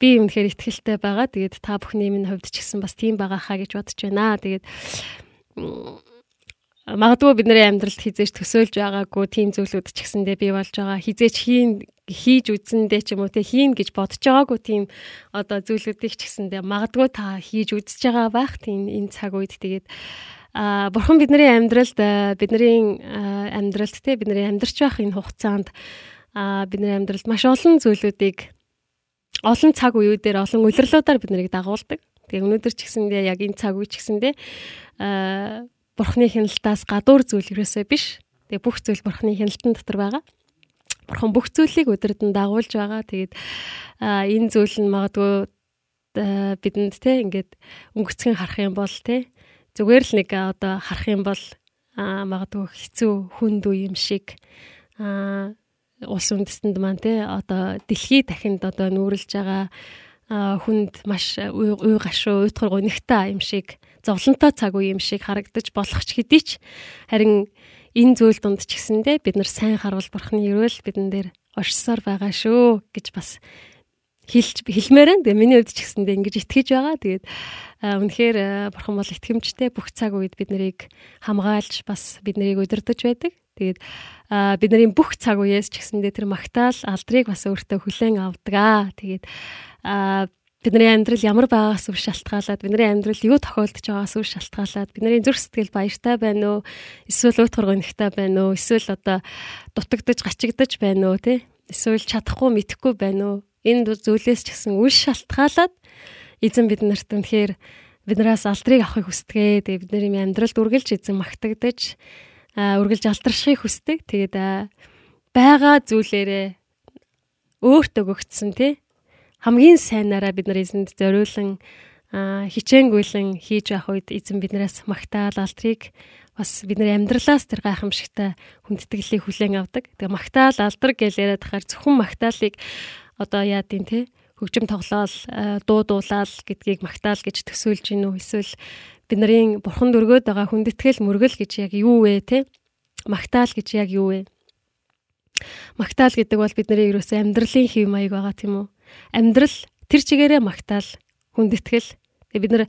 би үнэхээр ихтгэлтэй байгаа. Тэгээд та бүхний минь хувьд ч гэсэн бас тийм байгаа хаа гэж бодож байна. Тэгээд магадгүй бидний амьдралд хизээж төсөөлж байгаагүй тийм зүйлүүд ч гэсэндээ бий болж байгаа. Хизээж хийн хийж үзэндээ ч юм уу те хийн гэж бодож байгаагүй тийм одоо зүйлүүдийг ч гэсэндээ магадгүй та хийж үзэж байгаа байх тийм энэ цаг үед тэгээд а бурхан бидний амьдралд бидний амьдралд те бидний амьдарч байх энэ хугацаанд а бидний амьдралд маш олон зүйлүүдийг олон цаг үеүүдээр олон улирлуудаар биднийг дагуулдаг. Тэгээ өнөөдөр ч гэсэндээ яг энэ цаг үе ч гэсэндээ а бурхны хяналтаас гадуур зүйл ерөөсөө биш. Тэгээ бүх зүйл бурхны хяналтан дотор байгаа. Бурхан бүх зүйлийг өдөрт нь дагуулж байгаа. Тэгээд энэ зүйл нь магадгүй бидэнд те ингээд өнгөцгөн харах юм бол те зүгээр л нэг одоо харах юм бол магадгүй хэцүү хүнд үе юм шиг улс үндэстэнд маань те одоо дэлхий дахинд одоо нүүрлж байгаа хүнд маш уй гашуу уйтгар гунигтай юм шиг зовлонтой цаг үе юм шиг харагдаж болох ч хэдий ч харин энэ зүйл дунд ч гэсэндээ бид нар сайн харуул бурхны өрөөл бидэн дээр оршсоор байгаа шүү гэж бас хэлж хэлмээр энэ миний хувьд ч гэсэндээ ингэж итгэж байгаа. Тэгээд үнэхээр бурхан бол итгэмжтэй бүх цаг үед бид нарыг хамгаалж бас бид нарыг удирдах байдаг. Тэгээд бидний бүх цаг үеэс ч гэсэндээ тэр магтаал алдрыг бас өөртөө хүлээн авдаг аа. Тэгээд бидний амьдрал ямар байгаас үр шалтгаалаад бидний амьдрал юу тохиолдож байгаас үр шалтгаалаад бидний зүрх сэтгэл баяртай байна уу эсвэл уут хоргонигтай байна уу эсвэл одоо дутагдж гачигдж байна уу тий эсвэл чадахгүй мэдхгүй байна уу энэ зүйлээс ч гэсэн үр шалтгаалаад эзэн бид нарт үнэхээр биднээс алдрыг авахыг хүсдэг. Тэгээ бидний амьдралд үргэлж эзэн магтагдаж үргэлж алдаршихыг хүсдэг. Тэгээд байгаа зүйлээрээ өөртөө өгцсөн тий хамгийн сайнаараа бид нар эзэнд зориулан хичээнгүйлэн хийж явах үед эзэн биднээс магтаал алдрыг бас бидний амьдралаас тэр гайхамшигтай хүндэтгэлийг хүлээн авдаг. Тэгээ магтаал алдар гэж яриад тахаар зөвхөн магтаалыг одоо яа дий те? Хөгжим тоглоал дуу дуулаал гэдгийг магтаал гэж төсөөлж гинүү эсвэл бидний бурханд өргөд байгаа хүндэтгэл мөргөл гэж яг юу вэ те? Магтаал гэж яг юу вэ? Магтаал гэдэг бол бидний ерөөсөө амьдралын хэв маяг байгаа тийм үү? Амьдрал тэр чигээрээ магтаал хүндэтгэл. Бид нар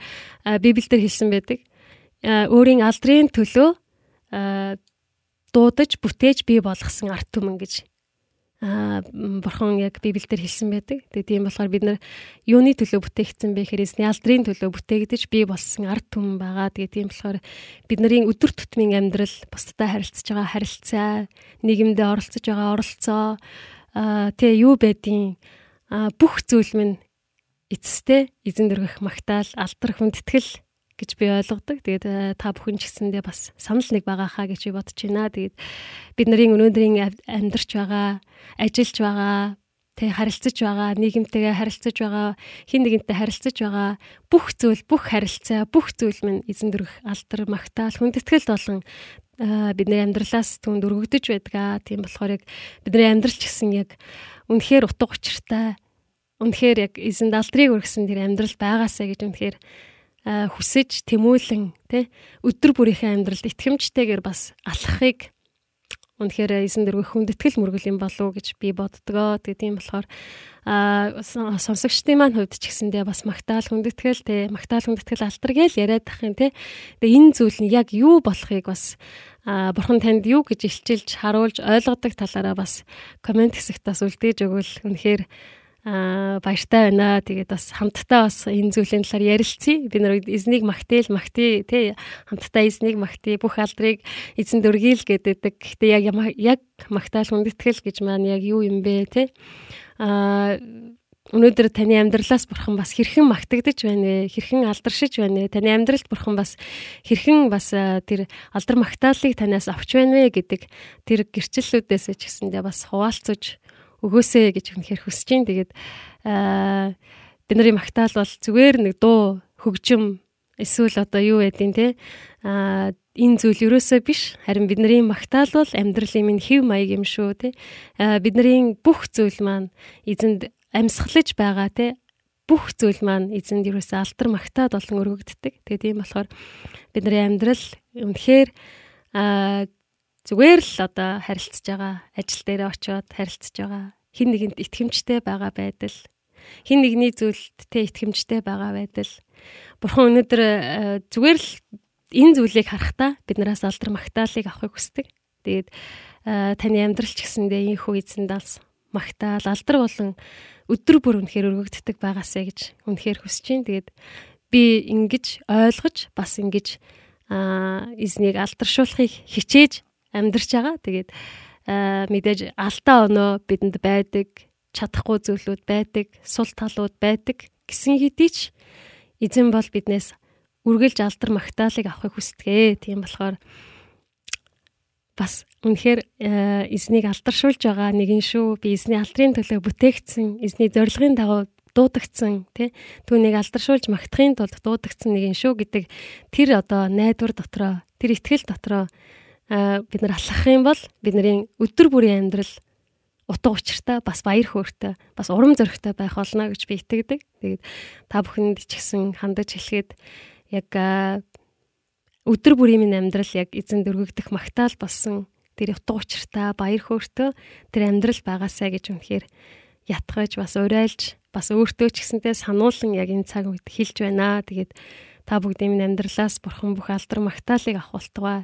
библиэлд хэлсэн байдаг. Өөрийн алдрын төлөө дуудаж бүтээж бий болгосон арт түмэн гэж бурхан яг библиэлд хэлсэн байдаг. Тэгээ тийм болохоор бид нар юуны төлөө бүтээгдсэн бэ гэхээр эзний алдрын төлөө бүтээгдэж бий болсон арт түмэн байгаа. Тэгээ тийм болохоор бидний өдөр тутмын амьдрал бусдад харилцаж байгаа харилцаа, нийгэмдээ оролцож байгаа оролцоо тэгээ юу байдیں۔ бүх зүйл минь эцэстээ эзэн дөргөх магтаал алдар хүндэтгэл гэж би ойлгодог. Тэгээд та бүхэн ч гэсэндээ бас санал нэг байгаа хаа гэж би бодож байна. Тэгээд бид нарын өнөөдрийн амьдарч байгаа, ажиллаж байгаа, тэг харилцаж байгаа, нийгэмтэйгээ харилцаж байгаа, хин нэгэнтэй харилцаж байгаа бүх зүйл, бүх харилцаа, бүх зүйл минь эзэн дөрөх алдар магтаал хүндэтгэл болон бидний амьдралаас түнд өргөгдөж байдаг. Тийм болохоор яг бидний амьдрал ч гэсэн яг үнэхээр утга учиртай үнэхээр яг эзэн далдрыг өргөсөн тэр амьдрал байгаасаа гэж үнэхээр хүсэж тэмүүлэн тэ өдөр бүрийнхээ амьдралд итгэмжтэйгээр бас алхахыг үнэхээр эзэн дэргөх хүндэтгэл мөргөл юм болов уу гэж би боддгоо. Тэгээ тийм болохоор а сонсогчдын маань хувьд ч гэсэндээ бас магтаал хүндэтгэл те магтаал хүндэтгэл алтар гээл яриад ах юм те. Тэгээ энэ зүйл нь яг юу болохыг бас а бурхан танд юу гэж илчилж харуулж ойлгодог талаараа бас комент хэсэгт бас үлдээж өгвөл үнэхээр аа баяртай байна. Тэгээд бас хамтдаа бас энэ зүйлийн талаар ярилцъя. Би нар эзнийг магтаал магтъя тий хамтдаа эзнийг магтъя бүх алдрыг эзэн дөргийл гэдэг. Гэхдээ яг яг магтаал хүндэтгэл гэж маань яг юу юм бэ тий аа өнөөдөр таны амьдралаас бурхан бас хэрхэн магтагдаж байна вэ? Хэрхэн алдаршиж байна вэ? Таны амьдралд бурхан бас хэрхэн бас тэр алдар магтаалыг танаас авч байна вэ гэдэг тэр гэрчлэлүүдээс ч гэсэндээ бас хуваалцаж өгөөсэй гэж үнэхээр хүсэж байна. Тэгээд аа бидний магтаал бол зүгээр нэг дуу хөгжим эсвэл одоо юу байдیں те а энэ зүйл ерөөсөө биш. Харин бидний магтаал бол амьдралын минь хэв маяг юм шүү те. Бидний бүх зүйл маань эзэнд амьсгалж байгаа те. Бүх зүйл маань эзэнд ерөөсөө алтар магтаад болон өргөгддөг. Тэгээ тийм болохоор бидний амьдрал үнэхээр зүгээр л одоо харилцаж байгаа ажил дээр очиод харилцаж байгаа хин нэгэнд итгэмжтэй байгаа байдал хин нэгний зүйлд тэ итгэмжтэй байгаа байдал бурхан өнөөдөр э, зүгээр л энэ зүйлийг харахтаа биднээс алдар магтаалыг авахыг хүсдэг. Тэгээд э, таны амьдрал ч гэсэндээ ийхүү эзэн далс магтаал алдар болон өдөр бүр үнэхээр өргөгддөг байгаасэ гэж үнэхээр хүсэж байна. Тэгээд би ингэж ойлгож бас ингэж эзнийг алдаршуулахыг хичээж амьдарч байгаа. Тэгээд мэдээж алдаа оноо бидэнд байдаг, чадахгүй зүйлүүд байдаг, сул талууд байдаг гэсэн хэдий ч эзэн бол биднээс үргэлж алдар магтаалыг авахыг хүсдэг. Тийм болохоор бас үнэхээр эзнийг алдаршуулж байгаа нэгэн шүү. Би эзний алдрын төлөө бүтээгдсэн, эзний зорилгын дагуу дуудагдсан тий түүнийг алдаршуулж магтахын тулд дуудагдсан нэгэн шүү гэдэг тэр одоо найдвар дотроо тэр итгэл дотроо бид нар алхах юм бол бидний өдөр бүрийн амьдрал утга учиртай бас баяр хөөртэй бас урам зоригтой байх болно гэж би итгэдэг. Тэгээд та бүхэнд ч гэсэн хандаж хэлэхэд яг өдөр бүрийн минь амьдрал яг эзэн дөргөгдөх магтаал болсон тэр утга учиртай баяр хөөртэй тэр амьдрал байгаасаа гэж үнэхээр ятгаж бас урайлж бас өөртөө ч гэсэнтэй сануулсан яг энэ цаг үед хэлж байна. Тэгээд та бүгдийн минь амьдралаас бурхан бүх алдар магтаалыг авах болтугай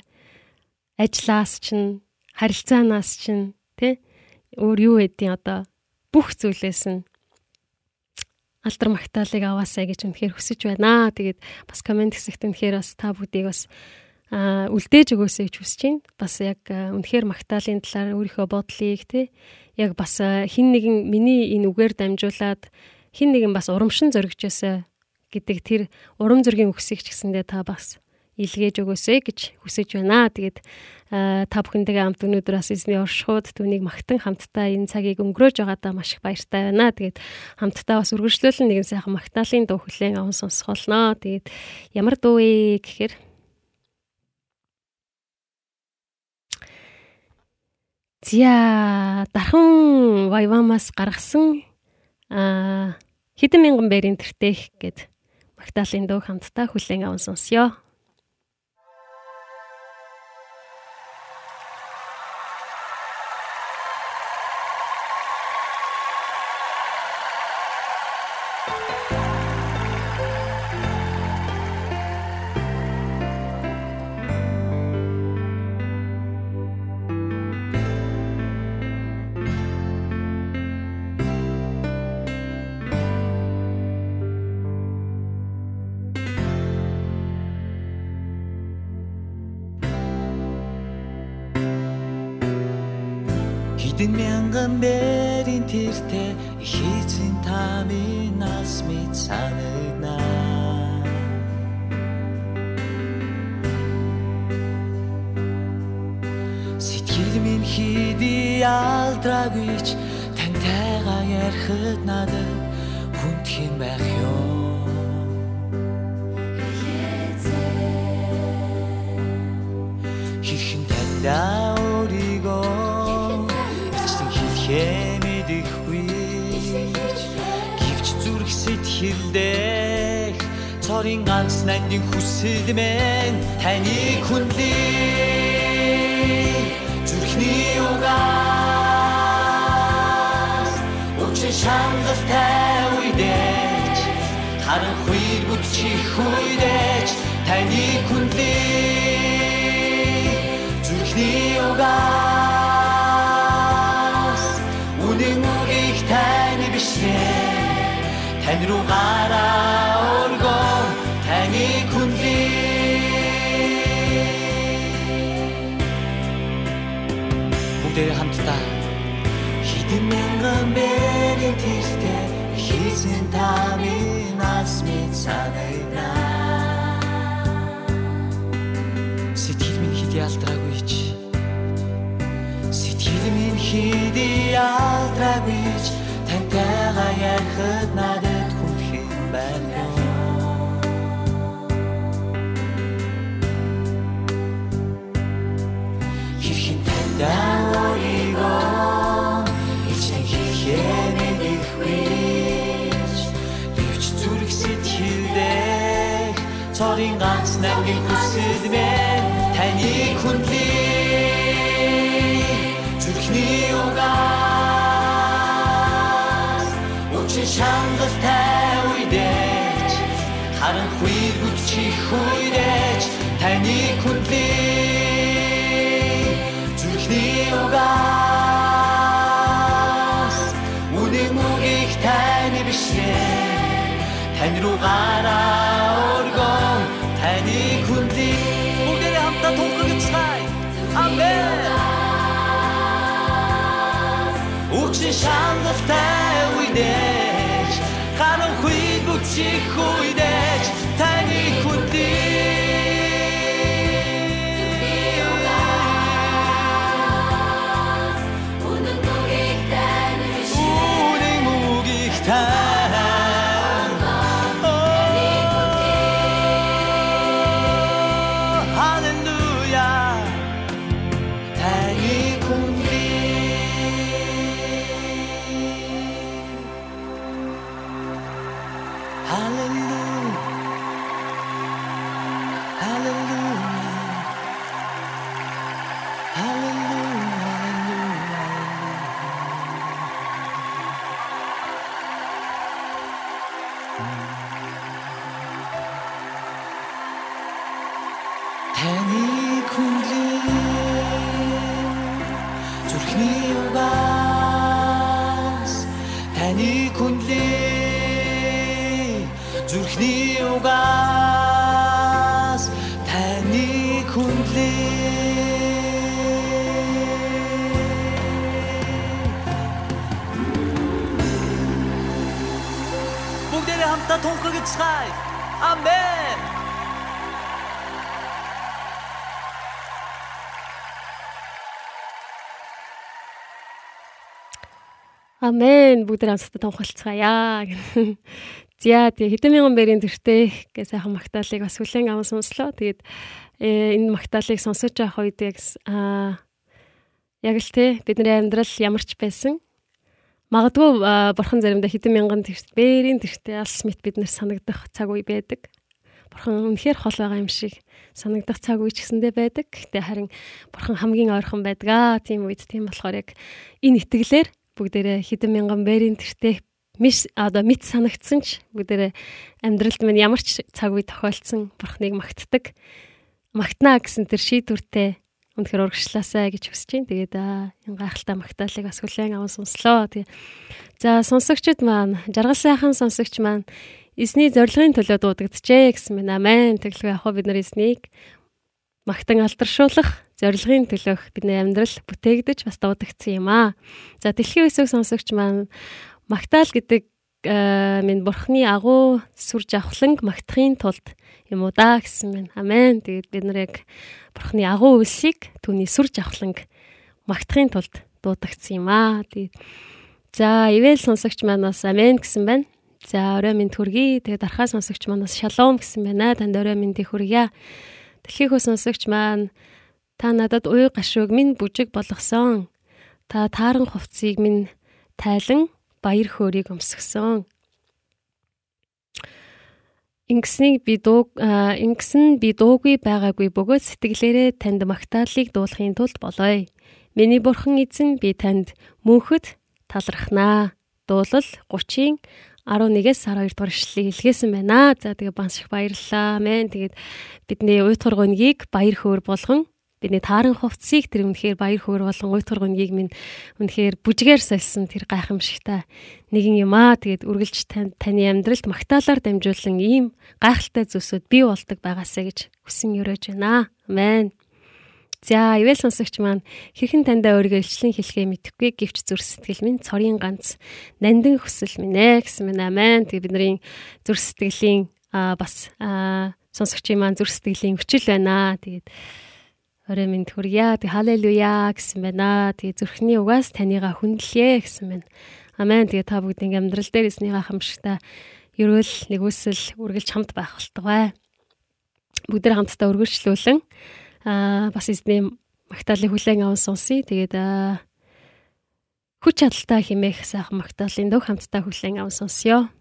ажлаас чинь харилцаанаас чинь тий өөр юу гэдгийг одоо бүх зүйлээс нь алдар магтаалыг аваасаа гэж үнэхээр хүсэж байна. Тэгээд бас комент хэсэгт үнэхээр бас та бүгдийг бас а үлдээж өгөөсэй гэж хүсэж байна. Бас яг үнэхээр магтаалын талаар өөрийнхөө бодлыг тий яг бас хин нэгэн миний энэ үгээр дамжуулаад хин нэгэн бас урамшин зоригчосоо гэдэг тэр урам зоригийн үгсийг ч гэсэндээ та бас илгээж өгөөсэй гэж хүсэж байна. Тэгээд та бүхэнтэйгээ хамт өнөөдөр бас эзний оршихуд түүнийг магтан хамтдаа энэ цагийг өнгөрөөж байгаадаа маш их баяртай байна. Тэгээд хамтдаа бас үргэлжлүүлэн нэгэн сайхан магтаалын дуу хүлээн аван сонсох болно. Тэгээд ямар дуу вэ гэхээр Зя дархан Вайвамаас гаргасан а хэдэн мянган байрын тэртех гэд магтаалын дуу хамтдаа хүлээн аван сонсё. Хүндлээ зүрхний угаас Учир шангалтай үедэж харанхуй гүтчих үедэж таны хүндлээ Учир шангалтай үедэж харанхуй гүтчих үедэж хамтдаа тунхаглацгаая амен Амен. Бүгд хамтдаа тунхалцгаая. За тэгээ хэдэн мянган бэрийн тэртээ гэ сайхан магтаалыг бас хүлээн аван сонслоо. Тэгээд э, энэ магтаалыг сонсож байх үед яг аа яг л те бидний амьдрал ямар ч байсан магадгүй бурхан заримдаа хэдэн мянган тэрт бэрийн тэртээ алс мэт бид нар санагдах цаг үе байдаг. Бурхан үнэхээр хол байгаа юм шиг санагдах цаг үе ч гэсэндээ байдаг. Гэтэ харин бурхан хамгийн ойрхон байдаг аа. Тийм үед тийм болохоор яг энэ итгэлээр бүгдээрээ хэдэн мянган бэрийн тэртээ мис одоо мэд санагдсан ч бүгдээрээ амьдралд минь ямар ч цаг үе тохиолдсон бурхныг магтдаг. Магтнаа гэсэн тэр шийдвэртэй үнэхээр урагшлаасаа гэж хүсэж байна. Тэгээд аа, гайхалтай магтаалыг бас хүлээн аван сонслоо. Тэгээ. За сонсогчд маань, жаргал сайхан сонсогч маань эсний зорилгын төлөө дуудагджээ гэсэн мэн амен. Тэглгүй яг бид нар эснийг магтан алдаршуулах зорилгын төлөөх бидний амьдрал бүтээгдэж бас дуудагдсан юм аа. За дэлхийн өсөг сонсогч маань магтаал гэдэг минь бурхны агуу сүр жавхланг магтахын тулд юм уу да гэсэн мэн. Амен. Тэгээд бид нар яг бурхны агуу үлсийг түүний сүр жавхланг магтахын тулд дуудагдсан юм аа. Тэгээд за ивэл сонсогч маань бас амен гэсэн байна. За орой минь төргий. Тэгээд архаа сонсогч маань бас шалом гэсэн байна. Танд орой минь хүргье. Дэлхийхөө сонсогч маань та надад уй гашууг минь бүжиг болгосон. Та тааран хувцсыг минь тайлан баяр хөөргийг өмсгсөн. Ингэснийг би дуу ингэсэн би дуугүй байгаагүй бөгөөд сэтгэлээрээ танд магтаалыг дуулахын тулд болоё. Миний бурхан эзэн би танд мөнхөд талархнаа. Дуулал 30-ийн 11-ээс 12 дугаар ишлэлийг хэлгээсэн байна. За тэгээ банс их баярлалаа. Амен. Тэгээд бидний уйтгар гонгийг баяр хөөр болгон бидний тааран хувцсыг тэр үнэхээр баяр хөөр болгон уйтгар гонгийг минь үнэхээр бүжгээр сольсон тэр гайхамшигтай нэгэн юм аа. Тэгээд үргэлж таны амьдралд магтаалаар дамжуулан ийм гайхалтай зүйлсүүд бий болдог байгаасаа гэж хүсэн өрөөж байна. Амен. За, ивэл сонсогч маань хэрхэн таньдаа өөрийгөө илчлэн хэлхээ мэдэхгүй гэвч зүр сэтгэл минь цорын ганц нандин хүсэл минь ээ гэсэн минь амен. Тэгээ бидний зүр сэтгэлийн аа бас аа сонсогчийн маань зүр сэтгэлийн хүчил байна. Тэгээд орой минь хүргье. Тэг халелуя гэсэн байна. Тэгээ зүрхний угаас танийгаа хүндлэе гэсэн байна. Амен. Тэгээ та бүгдийн амьдрал дээр эсний гахамшигтай ерөөл нэгүсэл үргэлж хамт байх болтугай. Бүгдээр хамтдаа өргөжлүүлэн аа бас эзний магтаалыг хүлээн аван сонсъё. Тэгээд аа хүч чадалтай химээх сайхан магтаалын дөг хамтдаа хүлээн аван сонсъё.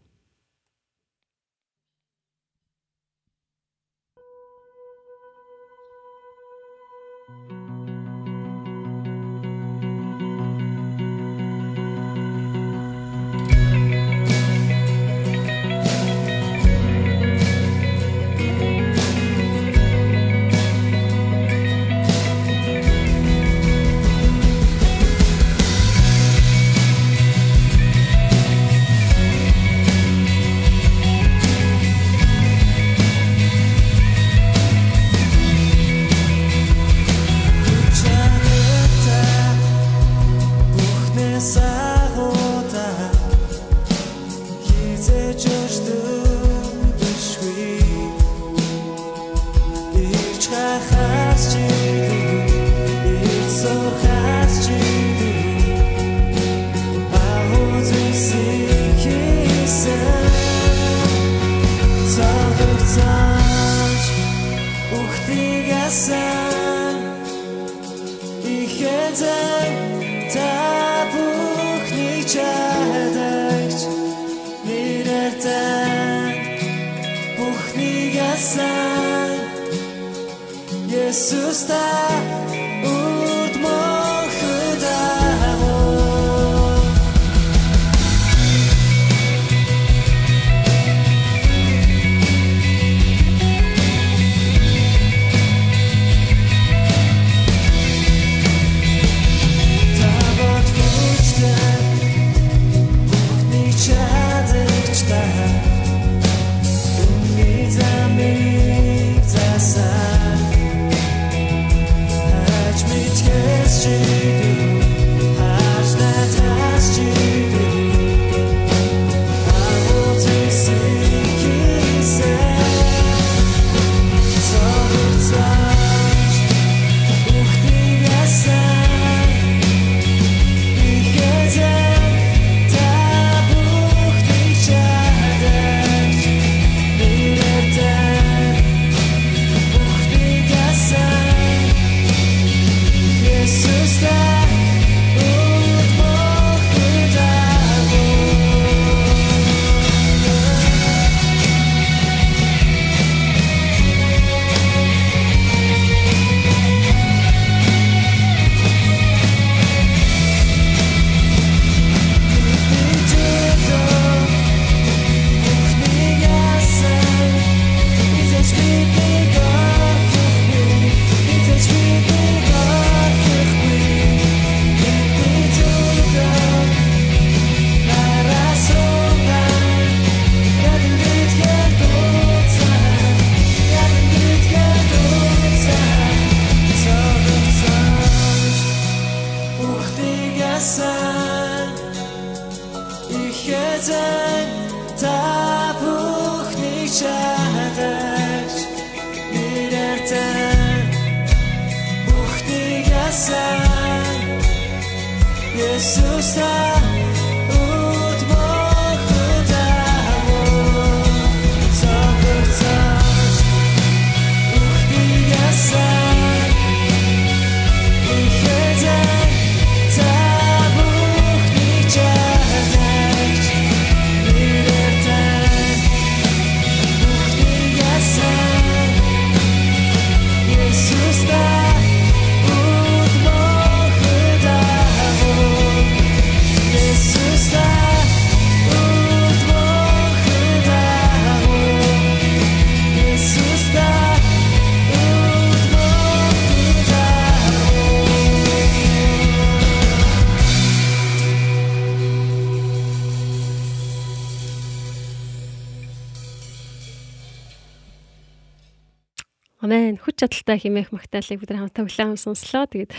Чадалтай химээх магтаалыг бид нар хамтаа хүлээн сонслоо. Тэгээд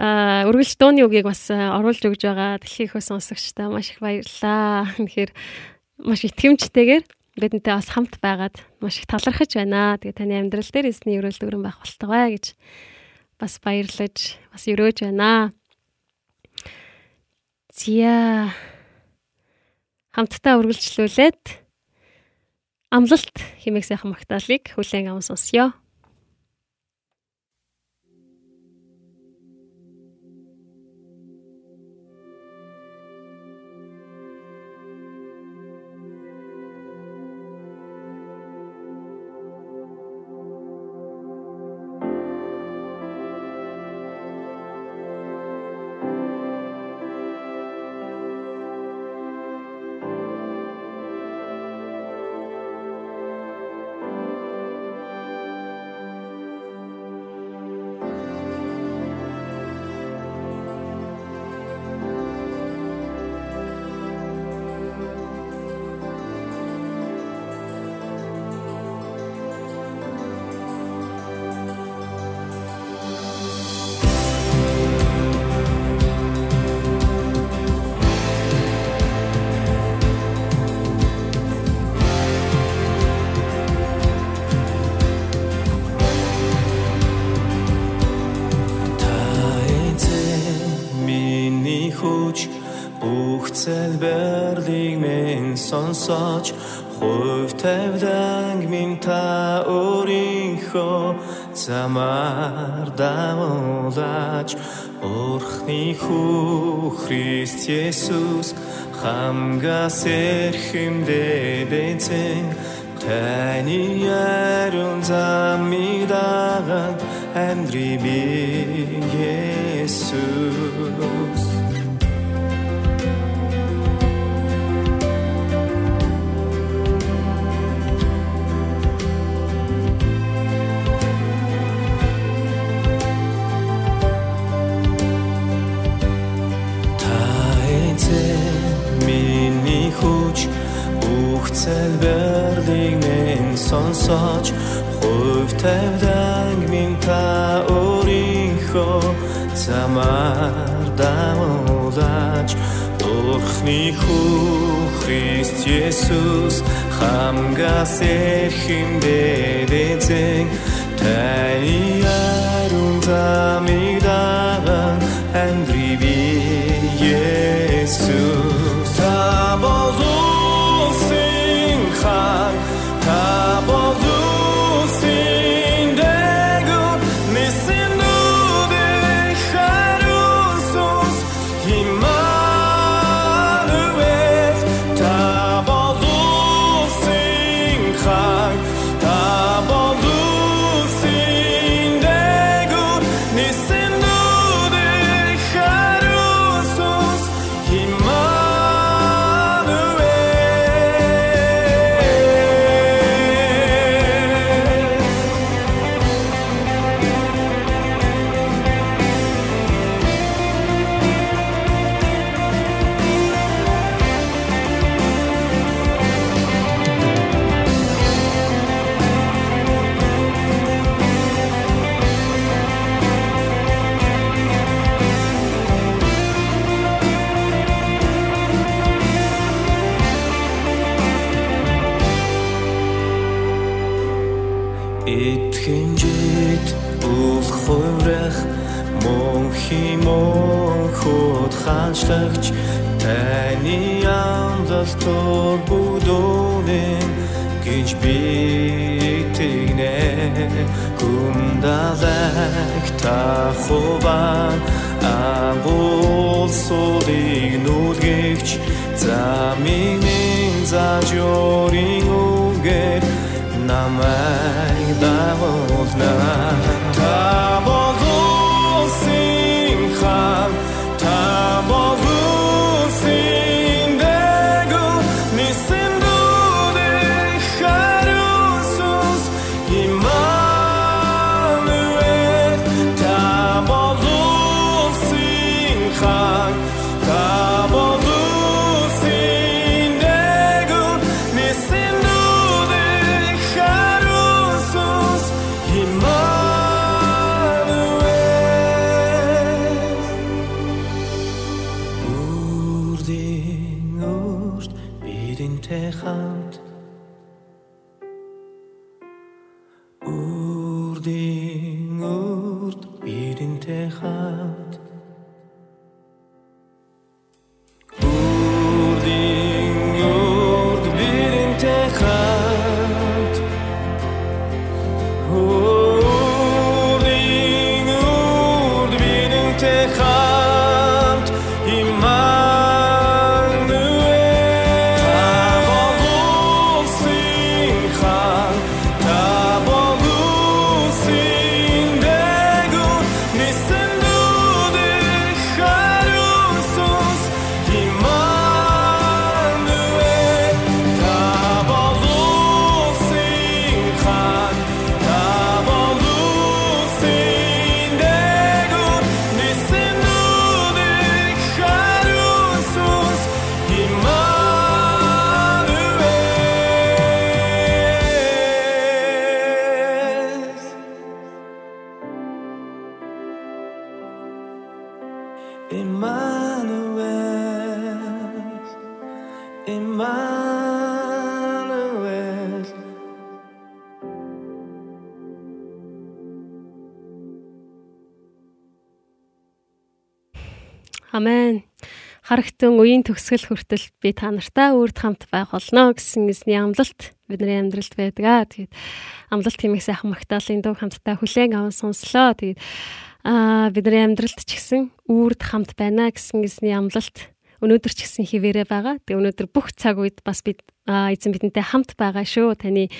аа үргэлж дууны үгийг бас оруулж өгж байгаа дэлхийхөө сонсогчтой маш их баярлалаа. Тэгэхээр маш итгэмжтэйгээр бидэнтэй бас хамт байгаад маш их талархаж байна. Тэгээд таны амьдрал дээр эсний өрөөл дөрөн байх болтугай гэж бас баярлаж бас өрөөж байна. Зя хамтдаа үргэлжлүүлээд амлалт химээх сайхан магтаалыг хүлээн аван сонсё. Хүү Христ Есүс хамгаас эрхэмдээд эзэн таны ярун замыг даган амьдрий би Есүс залбирлыг минь сонсож хувь тавьдаг минь та өөрийнхөө замаар давуулаач Дурхны хүү Христ Есүс хамгаас эрхэмдээд эзэн таны ярун замыг даган амьдрий би Есүс хаа амлалтор бүдүүнэн гэж би тэгнэ күндалах та хуван агуул суудыг нүлгэгч замын зажорын үгээр намайг харагтун үеийн төгсгөл хүртэл би та нартай үрд хамт байх болно гэсэн эзний амлалт бидний амьдралд байдаг аа. Тэгээд амлалт хэмээх сайхан магтаалын дуу хамтдаа хүлээн аван сонслоо. Тэгээд аа бидний амьдралд ч гэсэн үрд хамт байна гэсэн эзний амлалт өнөөдөр ч гэсэн хിവэрэ байгаа. Тэгээ өнөөдөр бүх цаг үед бас бид эзэн бидэнтэй хамт байгаа шүү. Таны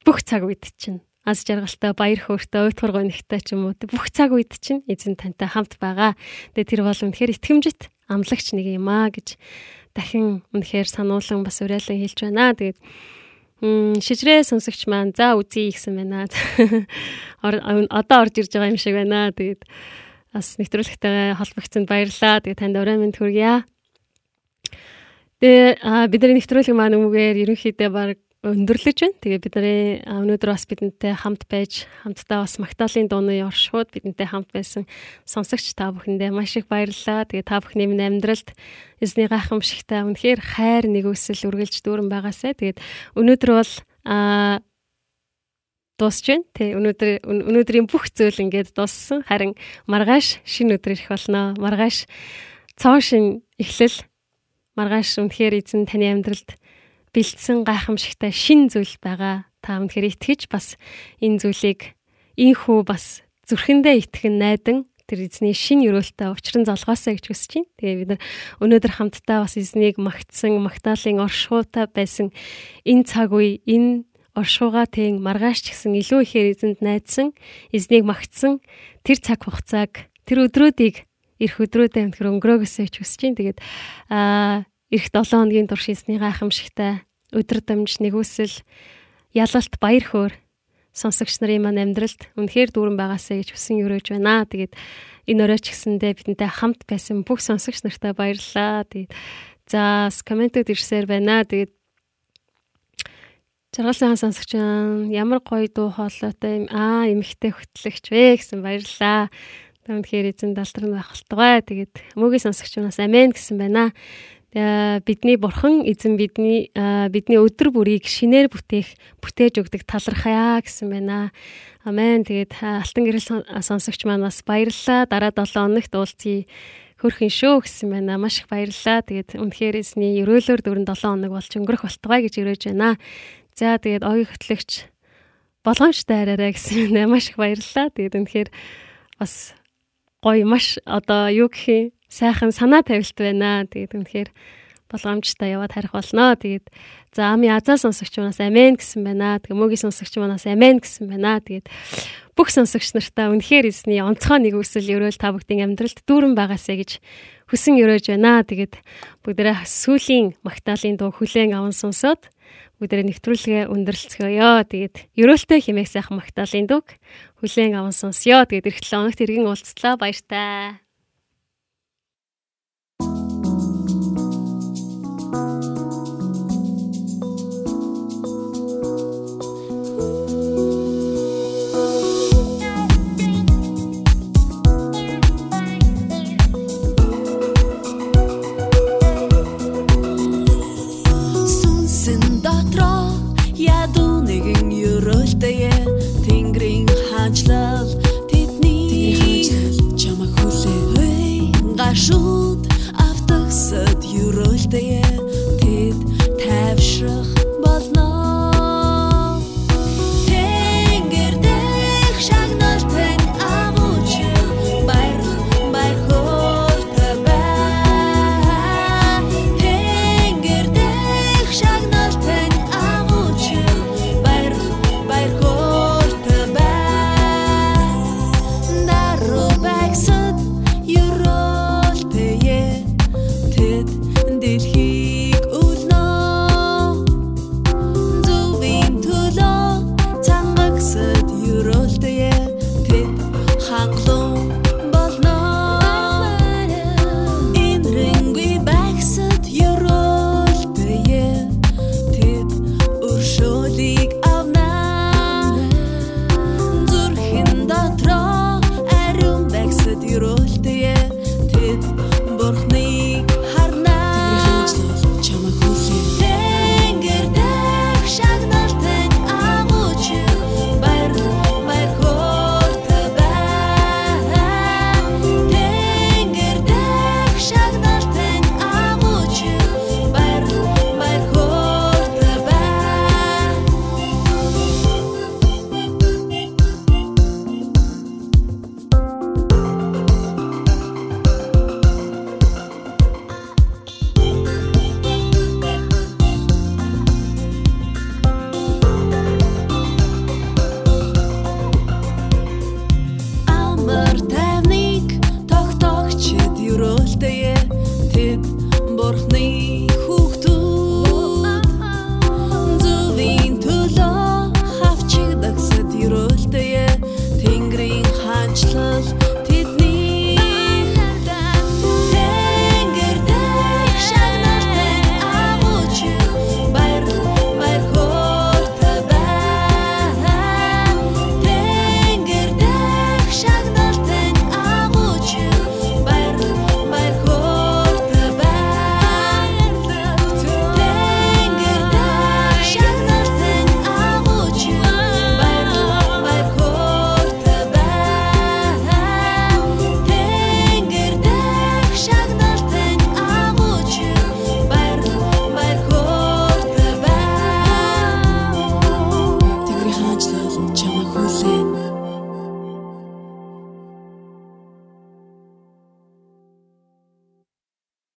бүх цаг үед чинь аз жаргалтай баяр хөөртэй уйтгар гонигтай ч юм уу бүх цаг үед чинь эзэн тантай хамт байгаа. Тэгээ тэр бол үнэхээр итгэмжит амлагч нэг юм аа гэж дахин үнэхээр сануулсан бас уриалан хэлж байна. Тэгээд шижрээ сонсогч маань за үзье гэсэн байна. [laughs] Одоо орж ирж байгаа юм шиг байна. Тэгээд бас нэвтрүүлэгтэй холбогдсонд баярлалаа. Тэгээд танд орой минь хүргье. Тэгээ бидний нэвтрүүлэг маань өмгөөр ерөнхийдөө баг өндөрлөж байна. Тэгээ бидний өнөөдөр бас бидэнтэй хамт байж хамтдаа бас Магдалины дууны оршууд бидэнтэй хамт байсан сонсогч та бүхэндээ маш их баярлалаа. Тэгээ та бүхний минь амьдралд эзний гайхамшигтай үнэхээр хайр нэгүсэл үргэлж дүүрэн байгаасай. Тэгээд өнөөдөр бол а дуусч байна. Тэ өнөөдөр өнөөдрийн бүх зүйл ингээд дууссан. Харин маргааш шинэ өдөр ирэх болно. Маргааш цоо шин эхлэл маргааш үнэхээр эзэн таны амьдралд бэлдсэн гайхамшигтай шин зүйл байгаа. Та өнөхөр итгэж бас энэ зүйлийг инхүү бас зүрхэндээ итгэн найдан тэр эзний шин өрөөлтөй учран золгоосаа гэж хүсэж байна. Тэгээ бид нар өнөөдөр хамтдаа бас эзнийг магтсан, магтаалын оршуутай байсан энэ цаг үе, энэ оршууга тэн маргааш ч гэсэн илүү ихээр эзэнд найдсан, эзнийг магтсан тэр цаг хугацааг, тэр өдрүүдийг ирэх өдрүүдэд өнөхөр өнгөрөөгөөсэй гэж хүсэж байна. Тэгээд аа Ирэх 7 хоногийн турш эзний гайхамшигтай өдөр дамж нэгүсэл ялалт баяр хөөр сонсогч нарын маань амьдралд үнэхээр дүүрэн байгаасаа гэж хүсэн өрөөж байна. Тэгээд энэ өрөөч гэсэндээ бидэнтэй хамт байсан бүх сонсогч нартай баярлалаа. Тэгээд за комментод ирсээр байна. Тэгээд Жаргалсан сонсогч ямар гоё дуу хоолойтой аа эмхтэй хөтлөгч вэ гэсэн баярлалаа. Түүнхээр эзэн далдрын байх болтугай. Тэгээд мөгийн сонсогч нас амен гэсэн байна бидний бурхан эзэн бидний бидний өдөр бүрийг шинээр бүтээх бүтээж өгдөг талархая гэсэн байна. Амен. Тэгээд алтан гэрэл сонсогч маань бас баярлалаа. Дараа 7 хоногт уулзъя хөрхөн шүү гэсэн байна. Маш их баярлалаа. Тэгээд үнэхээр эзний өрөөлөөр дөрөн 7 хоног болж өнгөрөх болтугай гэж өрөөж байна. За тэгээд огийн хөтлөгч болгоомжтой араарай гэсэн байна. Маш их баярлалаа. Тэгээд үнэхээр бас гоё маш одоо юу гэх юм сайхан санаа тавилт байна. Тэгээд үнэхээр болгоомжтой яваад харих болно. Тэгээд за ами азаа сонсогч манаас амен гэсэн байна. Тэгээ мөгийн сонсогч манаас амен гэсэн байна. Тэгээд бүх сонсогч нартаа үнэхээр эзний онцгой нэг үсэл өрөөл та бүгдийн амьдралд дүүрэн байгаасаа гэж хүсэн өрөөж байна. Тэгээд бүгдээрээ сүлийн магтаалын дуу хүлээн аван сонсоод бүгдээрээ нэвтрүүлгээ өндөрлцгөөё. Тэгээд өрөөлтэй химээх сайхан магтаалын дууг хүлээн аван сонсё. Тэгээд эх 7 хоногт иргэн уулзлаа. Баяртай. Ашылт автықсыт юрылтые